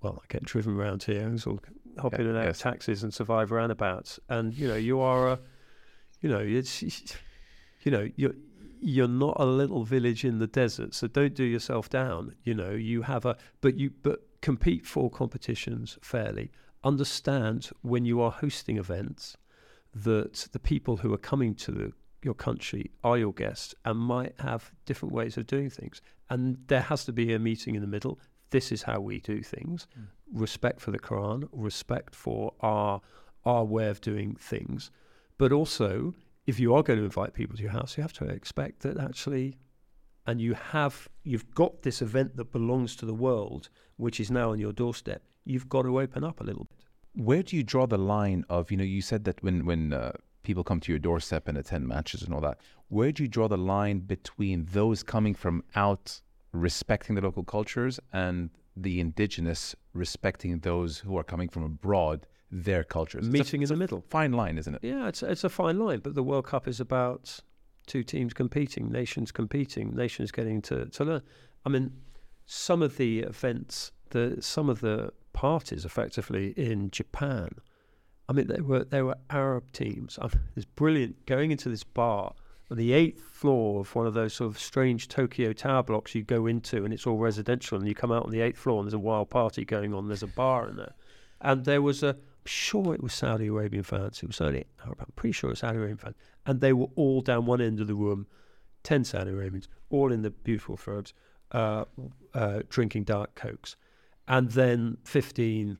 well, I get driven around here and sort of hop Yeah, in and out yes. of taxis and survive roundabouts. And you know, you are a, you know, it's, you know, you're you're not a little village in the desert, so don't do yourself down. You know, you have a, but you but compete for competitions fairly. Understand when you are hosting events that the people who are coming to the, your country are your guests and might have different ways of doing things, and there has to be a meeting in the middle. This is how we do things. Mm. Respect for the Quran, respect for our our way of doing things, but also if you are going to invite people to your house, you have to expect that actually, and you have you've got this event that belongs to the world, which is now on your doorstep. You've got to open up a little bit. where do you draw the line of you know you said that when when uh, people come to your doorstep and attend matches and all that where do you draw the line between those coming from out respecting the local cultures and the indigenous respecting those who are coming from abroad their cultures It's a- Meeting in the a middle. fine line isn't it Yeah, it's it's a fine line, but the World Cup is about two teams competing, nations competing, nations getting to, to learn. I mean, some of the events, the some of the parties, effectively in Japan. I mean, they were they were Arab teams. I mean, it's brilliant going into this bar on the eighth floor of one of those sort of strange Tokyo tower blocks you go into, and it's all residential, and you come out on the eighth floor, and there's a wild party going on. There's a bar in there, and there was a I'm sure it was Saudi Arabian fans. It was only Arab. I'm pretty sure it was Saudi Arabian fans, and they were all down one end of the room, ten Saudi Arabians, all in the beautiful robes, uh, uh, drinking dark cokes, and then fifteen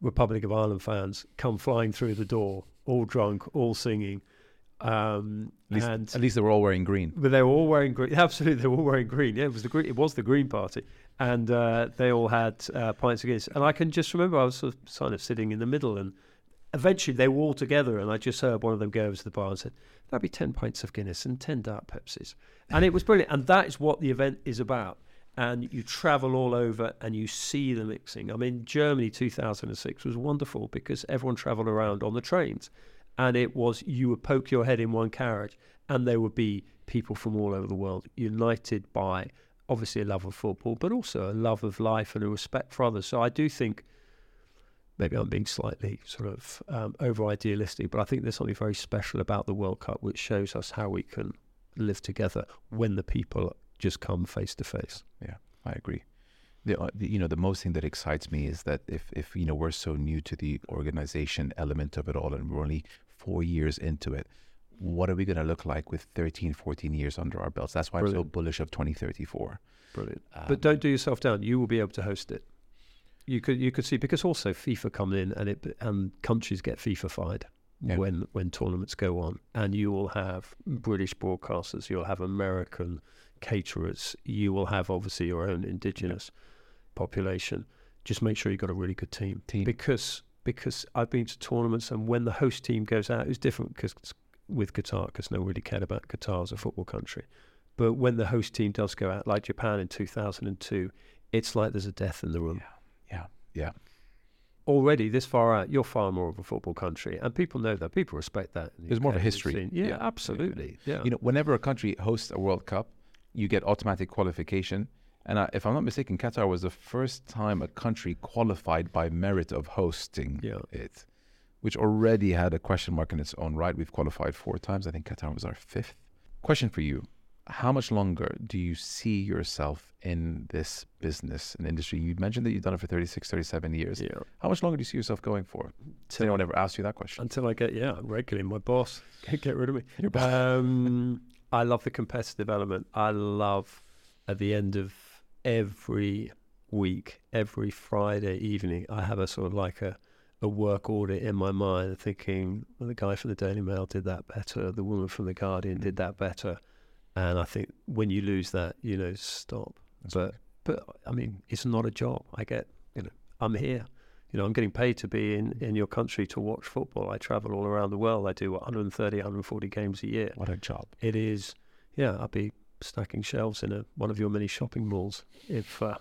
Republic of Ireland fans come flying through the door, all drunk, all singing, um, at least, and at least they were all wearing green but they were all wearing green. Absolutely, they were all wearing green. Yeah, it was the green. It was the Green Party, and uh, they all had uh, pints of Guinness. And I can just remember I was sort of, kind of sitting in the middle, and eventually they were all together, and I just heard one of them go over to the bar and said, "That'd be ten pints of Guinness and ten dark Pepsis," and it was brilliant. And that is what the event is about. And you travel all over and you see the mixing. I mean, Germany 2006 was wonderful because everyone travelled around on the trains and it was you would poke your head in one carriage and there would be people from all over the world united by obviously a love of football but also a love of life and a respect for others so i do think maybe i'm being slightly sort of um, over idealistic but i think there's something very special about the world cup which shows us how we can live together when the people just come face to face Yeah, I agree. The, uh, the you know the most thing that excites me is that if if you know we're so new to the organization element of it all and we're only four years into it, what are we going to look like with 13, 14 years under our belts? That's why I'm so bullish of 2034. brilliant Um, but don't do yourself down you will be able to host it you could you could see because also FIFA come in and it and countries get FIFA-fied Yeah. when when tournaments go on, and you will have British broadcasters, you'll have American caterers, you will have obviously your own indigenous population. Just make sure you've got a really good team, Team. because because I've been to tournaments and when the host team goes out, it's different because with Qatar because no one really cared about Qatar as a football country. But when the host team does go out, like Japan in 2002, it's like there's a death in the room. Yeah, yeah. Already this far out, you're far more of a football country, and people know that. People respect that. the There's more of a history. Yeah, Yeah. absolutely. Yeah. You know, whenever a country hosts a World Cup, you get automatic qualification. And I, if I'm not mistaken, Qatar was the first time a country qualified by merit of hosting Yeah. it, which already had a question mark in its own right. We've qualified four times. I think Qatar was our fifth. Question for you How much longer do you see yourself in this business and industry? You mentioned that you've done it for 36, 37 years. yeah. How much longer do you see yourself going for? Has anyone ever asked you that question? Until I get yeah regularly, my boss get rid of me. Your boss. Um, I love the competitive element. I love at the end of every week, every Friday evening, I have a sort of like a, a work audit in my mind, thinking well, the guy from the Daily Mail did that better, the woman from the Guardian did that better, and I think when you lose that, you know, stop. That's but but I mean, it's not a job. I get you know, I'm here. You know, I'm getting paid to be in, in your country to watch football. I travel all around the world. I do 130, 140 games a year. What a job. It is, yeah, I'd be stacking shelves in a, one of your many shopping malls if uh,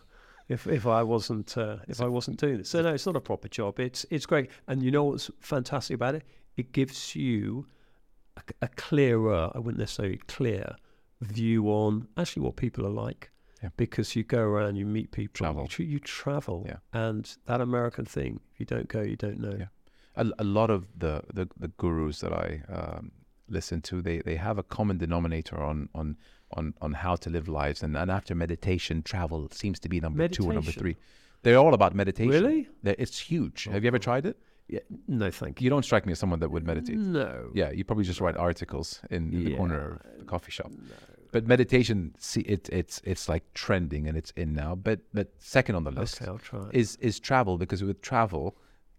if if I wasn't uh, if I wasn't doing this. So no, it's not a proper job. It's it's great, and you know what's fantastic about it? It gives you a, a clearer, I wouldn't necessarily clear view on actually what people are like. Yeah. Because you go around, you meet people, Travel. You, you travel, Yeah. and that American thing. If you don't go, you don't know. Yeah. a, a lot of the, the, the gurus that I um, listen to, they, they have a common denominator on on on, on how to live lives, and, and after meditation, travel seems to be number two or number three. They're all about meditation. Really? They're- It's huge. Oh, have you ever tried it? Yeah. No, thank you. You don't strike me as someone that would meditate. No. Yeah, you probably just write articles in, in the corner of the coffee shop. No. But meditation, see, it, it's it's like trending and it's in now. But but second on the list Okay, I'll try. it. is is travel because with travel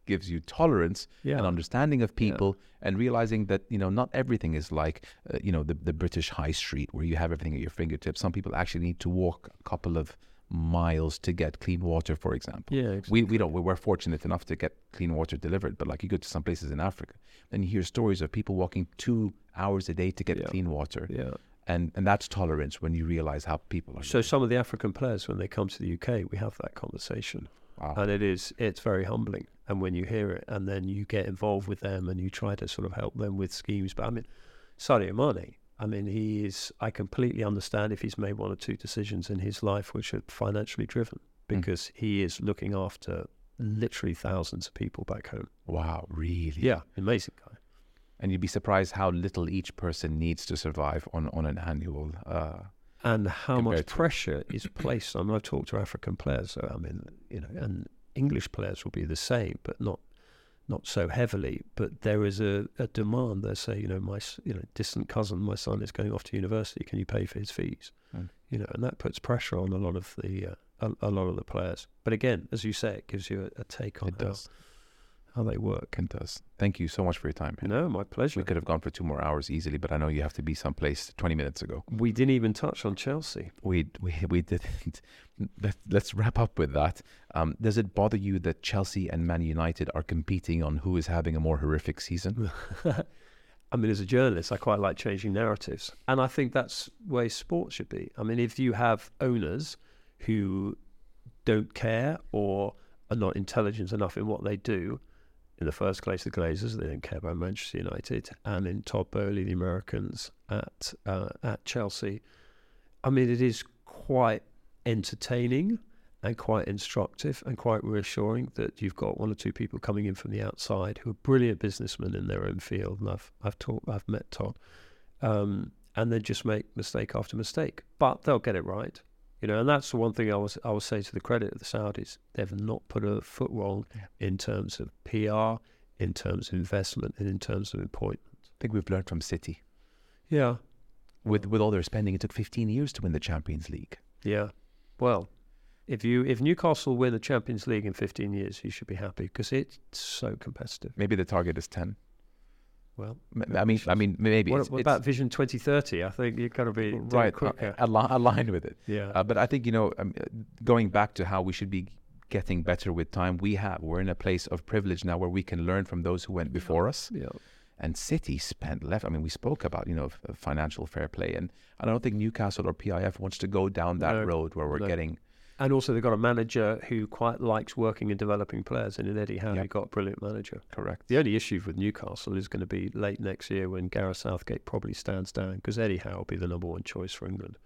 gives you tolerance yeah. an understanding of Yeah. people and realizing that you know not everything is like uh, you know the, the british high street where you have everything at your fingertips some people actually need to walk a couple of miles to get clean water for example Yeah. we, we don't we we're fortunate enough to get clean water delivered but like you go to some places in africa and you hear stories of people walking two hours a day to get Yeah. clean water Yeah. And and that's tolerance when you realize how people are So some of the African players, when they come to the UK, we have that conversation, wow. and it is it's very humbling. And when you hear it, and then you get involved with them, and you try to sort of help them with schemes. But I mean, Sadio Mane. I mean, he is. I completely understand if he's made one or two decisions in his life which are financially driven, hmm. because he is looking after literally thousands of people back home. wow really Yeah, amazing guy. And you'd be surprised how little each person needs to survive on on an annual uh and how much to- pressure is placed on. I've talked to African players, so I mean, you know, and English players will be the same, but not not so heavily. But there is a, a demand. They say, you know, my you know distant cousin, my son is going off to university. Can you pay for his fees? Mm. You know, and that puts pressure on a lot of the uh, a, a lot of the players. But again, as you say, it gives you a, a take on it how, does how they work. it does thank you so much for your time No, my pleasure. We could have gone for two more hours easily, but I know you have to be someplace 20 minutes ago. We didn't even touch on Chelsea. We we we didn't. Let, let's wrap up with that. Um, does it bother you that Chelsea and Man United are competing on who is having a more horrific season? I mean, as a journalist, I quite like changing narratives. And I think that's the way sport should be. I mean, if you have owners who don't care or are not intelligent enough in what they do, in the first place, the Glazers, they don't care about Manchester United, and in Todd Boehly, the Americans at uh, at Chelsea. I mean, it is quite entertaining and quite instructive and quite reassuring that you've got one or two people coming in from the outside who are brilliant businessmen in their own field. And I've I've taught I've met Todd, um, and they just make mistake after mistake, but they'll get it right. You know, and that's the one thing I was I will say to the credit of the Saudis. They've not put a foot wrong in terms of PR, in terms of investment, and in terms of appointment. I think we've learned from City. Yeah, With with all their spending, it took 15 years to win the Champions League. yeah. Well, if you if Newcastle win the Champions League in 15 years, you should be happy because it's so competitive. Maybe the target is 10. Well, I mean, I mean, maybe. what, it's, what it's about Vision 2030? I think you've got to be right, quicker. uh, aligned with it. yeah, Uh, but I think you know, um, going back to how we should be getting better with time, we have we're in a place of privilege now where we can learn from those who went before us. yeah. and City spent left. I mean, we spoke about you know f- financial fair play, and I don't think Newcastle or PIF wants to go down that No, road where we're no. getting And also, they've got a manager who quite likes working and developing players. And in Eddie Howe, Yep. you've got a brilliant manager. correct. The only issue with Newcastle is going to be late next year when Gareth Southgate probably stands down because Eddie Howe will be the number one choice for England.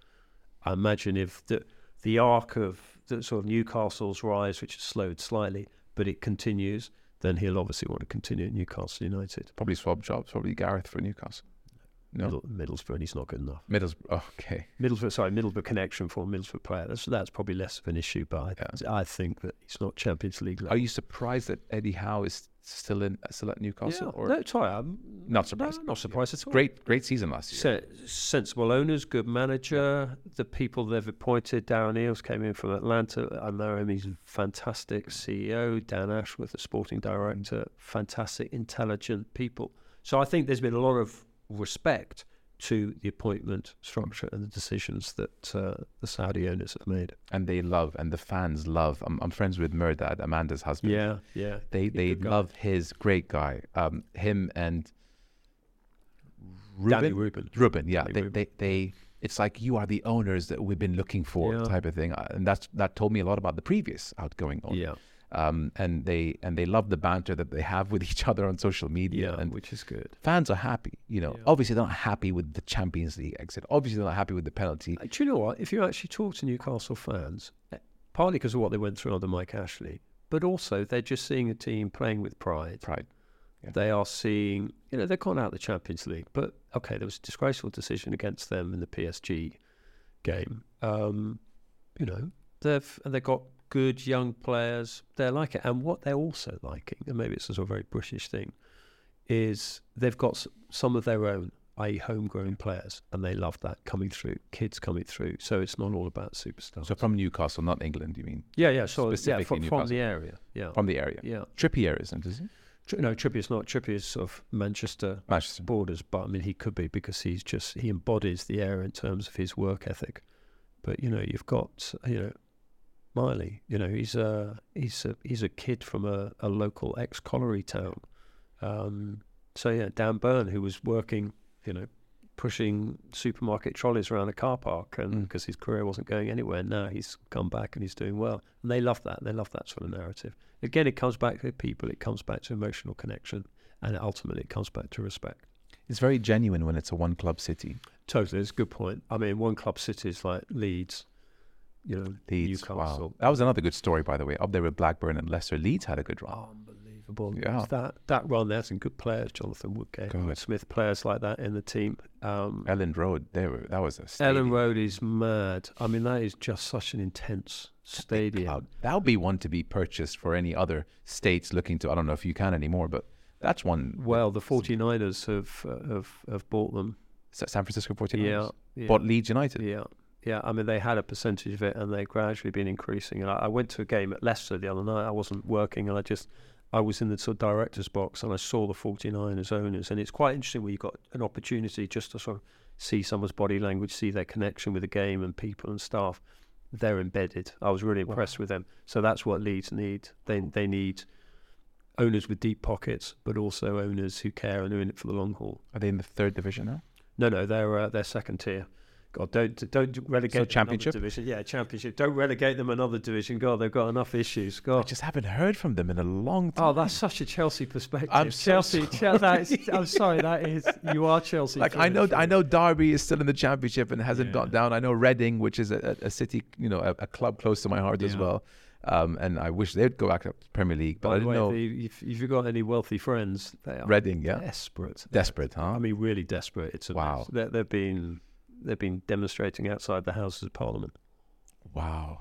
I imagine if the the arc of the sort of Newcastle's rise, which has slowed slightly, but it continues, then he'll obviously want to continue at Newcastle United. Probably swap jobs. Probably Gareth for Newcastle. No, Middle, Middlesbrough, and he's not good enough. Middlesbrough. Oh, okay. Middlesbrough, sorry, Middlesbrough connection for a Middlesbrough player. That's, that's probably less of an issue, but I, I think that he's not Champions League level. Are you surprised that Eddie Howe is still in uh, still at Newcastle? Yeah, or no, sorry, I'm Not surprised. No, not surprised at all. great great season last year. Se- sensible owners, good manager. The people they've appointed, Darren Eales came in from Atlanta. I know him. He's a fantastic CEO. Dan Ashworth, the sporting director. Fantastic, intelligent people. So I think there's been a lot of respect to the appointment structure and the decisions that uh, the Saudi owners have made. and they love and the fans love. I'm, I'm friends with Mehrdad, Amanda's husband. Yeah, yeah. they they good guy. love his great guy. Um, him and Danny Reuben. Reuben, yeah, they, Reuben. they they it's like you are the owners that we've been looking for, Yeah. type of thing. And that's that told me a lot about the previous outgoing owner. Yeah, Um, and they and they love the banter that they have with each other on social media. yeah, and which is good. fans are happy. You know, Yeah. obviously they're not happy with the Champions League exit. Obviously they're not happy with the penalty. Uh, Do you know what? If you actually talk to Newcastle fans, eh, partly because of what they went through under Mike Ashley, but also they're just seeing a team playing with pride. Pride. Yeah. They are seeing, you know, they're gone out of the Champions League, but okay, there was a disgraceful decision against them in the PSG game. Um, you know, they've and they've got good young players. They like it, and what they're also liking, and maybe it's a sort of very British thing, is they've got some of their own, i.e., homegrown players, and they love that coming through, kids coming through. So it's not all about superstars. So from Newcastle, not England, you mean? yeah, yeah, so yeah, specifically from, from Newcastle. the area, yeah, From the area. yeah. Trippier isn't, is he? Tri- No, Trippier's not. Trippier's sort of Manchester Manchester. borders, but I mean, he could be because he's just he embodies the area in terms of his work ethic. But you know, you've got you know, Miley. You know, he's a he's a he's a kid from a, a local ex colliery town. Um, so yeah, Dan Burn, who was working, you know, pushing supermarket trolleys around a car park, and Mm. because his career wasn't going anywhere, now he's come back and he's doing well, and they love that. They love that sort of narrative. Again, it comes back to people. It comes back to emotional connection, and ultimately, it comes back to respect. It's very genuine when it's a one club city. Totally, it's a good point. I mean, one club cities like Leeds, you know, Leeds. Wow. That was another good story, by the way. Up there with Blackburn and Leicester. Leeds had a good run. Unbelievable. Yeah. That that run, there's some good players, Jonathan Woodgate, Good. Smith, players like that in the team. Um, Elland Road. They were. That was a. Elland. Road is mad. I mean, that is just such an intense stadium. That would be one to be purchased for any other states looking to. I don't know if you can anymore, but that's one. Well, the 49ers have uh, have have bought them. Sa- San Francisco 49ers. Yeah, yeah. Bought Leeds United. Yeah, yeah. I mean, they had a percentage of it, and they've gradually been increasing. And I, I went to a game at Leicester the other night. I wasn't working, and I just I was in the sort of director's box, and I saw the 49ers owners, and it's quite interesting where you've got an opportunity just to sort of see someone's body language, see their connection with the game and people and staff. They're embedded. I was really Wow. impressed with them. So that's what Leeds need. They they need owners with deep pockets, but also owners who care and are in it for the long haul. Are they in the third division now? No, no, they're uh, they're second tier. God, don't don't relegate So them another championship? division. Yeah, championship. Don't relegate them another division. God, they've got enough issues. God, I just haven't heard from them in a long time. Oh, that's such a Chelsea perspective. I'm so Chelsea. Chel- that is, sorry. I'm sorry. That is. You are Chelsea. like I know. I know Derby is still in the championship and hasn't Yeah. gone down. I know Reading, which is a, a city, you know, a, a club close to my heart as well. Um, and I wish they'd go back up to Premier League, but By I didn't way, know if, if, if you've got any wealthy friends, they are Reading. Yeah, desperate. desperate, huh? I mean, really desperate. It's a Wow. mess. They, they've been they've been demonstrating outside the Houses of Parliament. wow,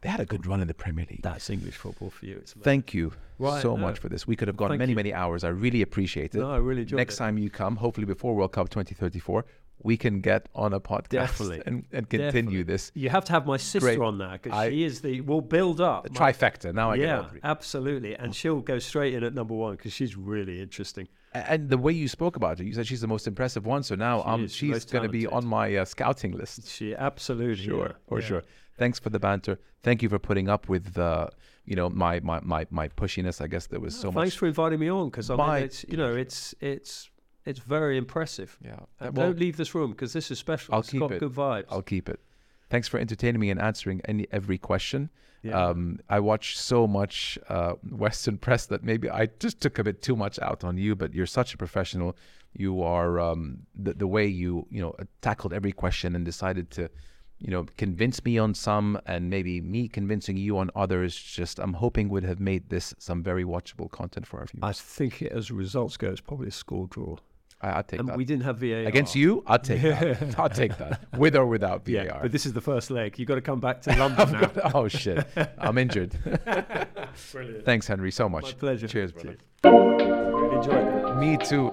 they had a good run in the Premier League. That's English football for you. It's. Thank you Right, so no. much for this. We could have gone Thank many, you. many hours. I really appreciate it. No, I really enjoyed Next it. time you come, hopefully before World Cup 2034, we can get on a podcast Definitely. and, and continue Definitely. this You have to have my sister Great. on now because she is the. We'll build up. my- trifecta. Now I get yeah, absolutely, and she'll go straight in at number one because she's really interesting. And the way you spoke about her, you said she's the most impressive one. So now She um, she's going to be on my uh, scouting list. She absolutely Sure, yeah, for yeah. sure. Thanks for the banter. Thank you for putting up with, uh, you know, my, my, my, my pushiness. I guess there was so Thanks much. Thanks for inviting me on because I mean, it's you know it's it's it's very impressive. Yeah. And Well, don't leave this room because this is special. I'll It's keep got it. good vibes. I'll keep it. Thanks for entertaining me and answering any every question. Yeah. Um, I watch so much uh, Western press that maybe I just took a bit too much out on you. But you're such a professional. You are um, the the way you you know tackled every question and decided to you know convince me on some and maybe me convincing you on others. Just I'm hoping would have made this some very watchable content for our viewers. I think it, as results go, it's probably a score draw. I, I'll take And that we didn't have VAR. against you. I'll take that. I'll take that with or without VAR. Yeah, but this is the first leg. You've got to come back to London now. oh shit, I'm injured. Brilliant. Thanks, Henry, so much. My pleasure. Cheers, brother. Really enjoyed it. Me too.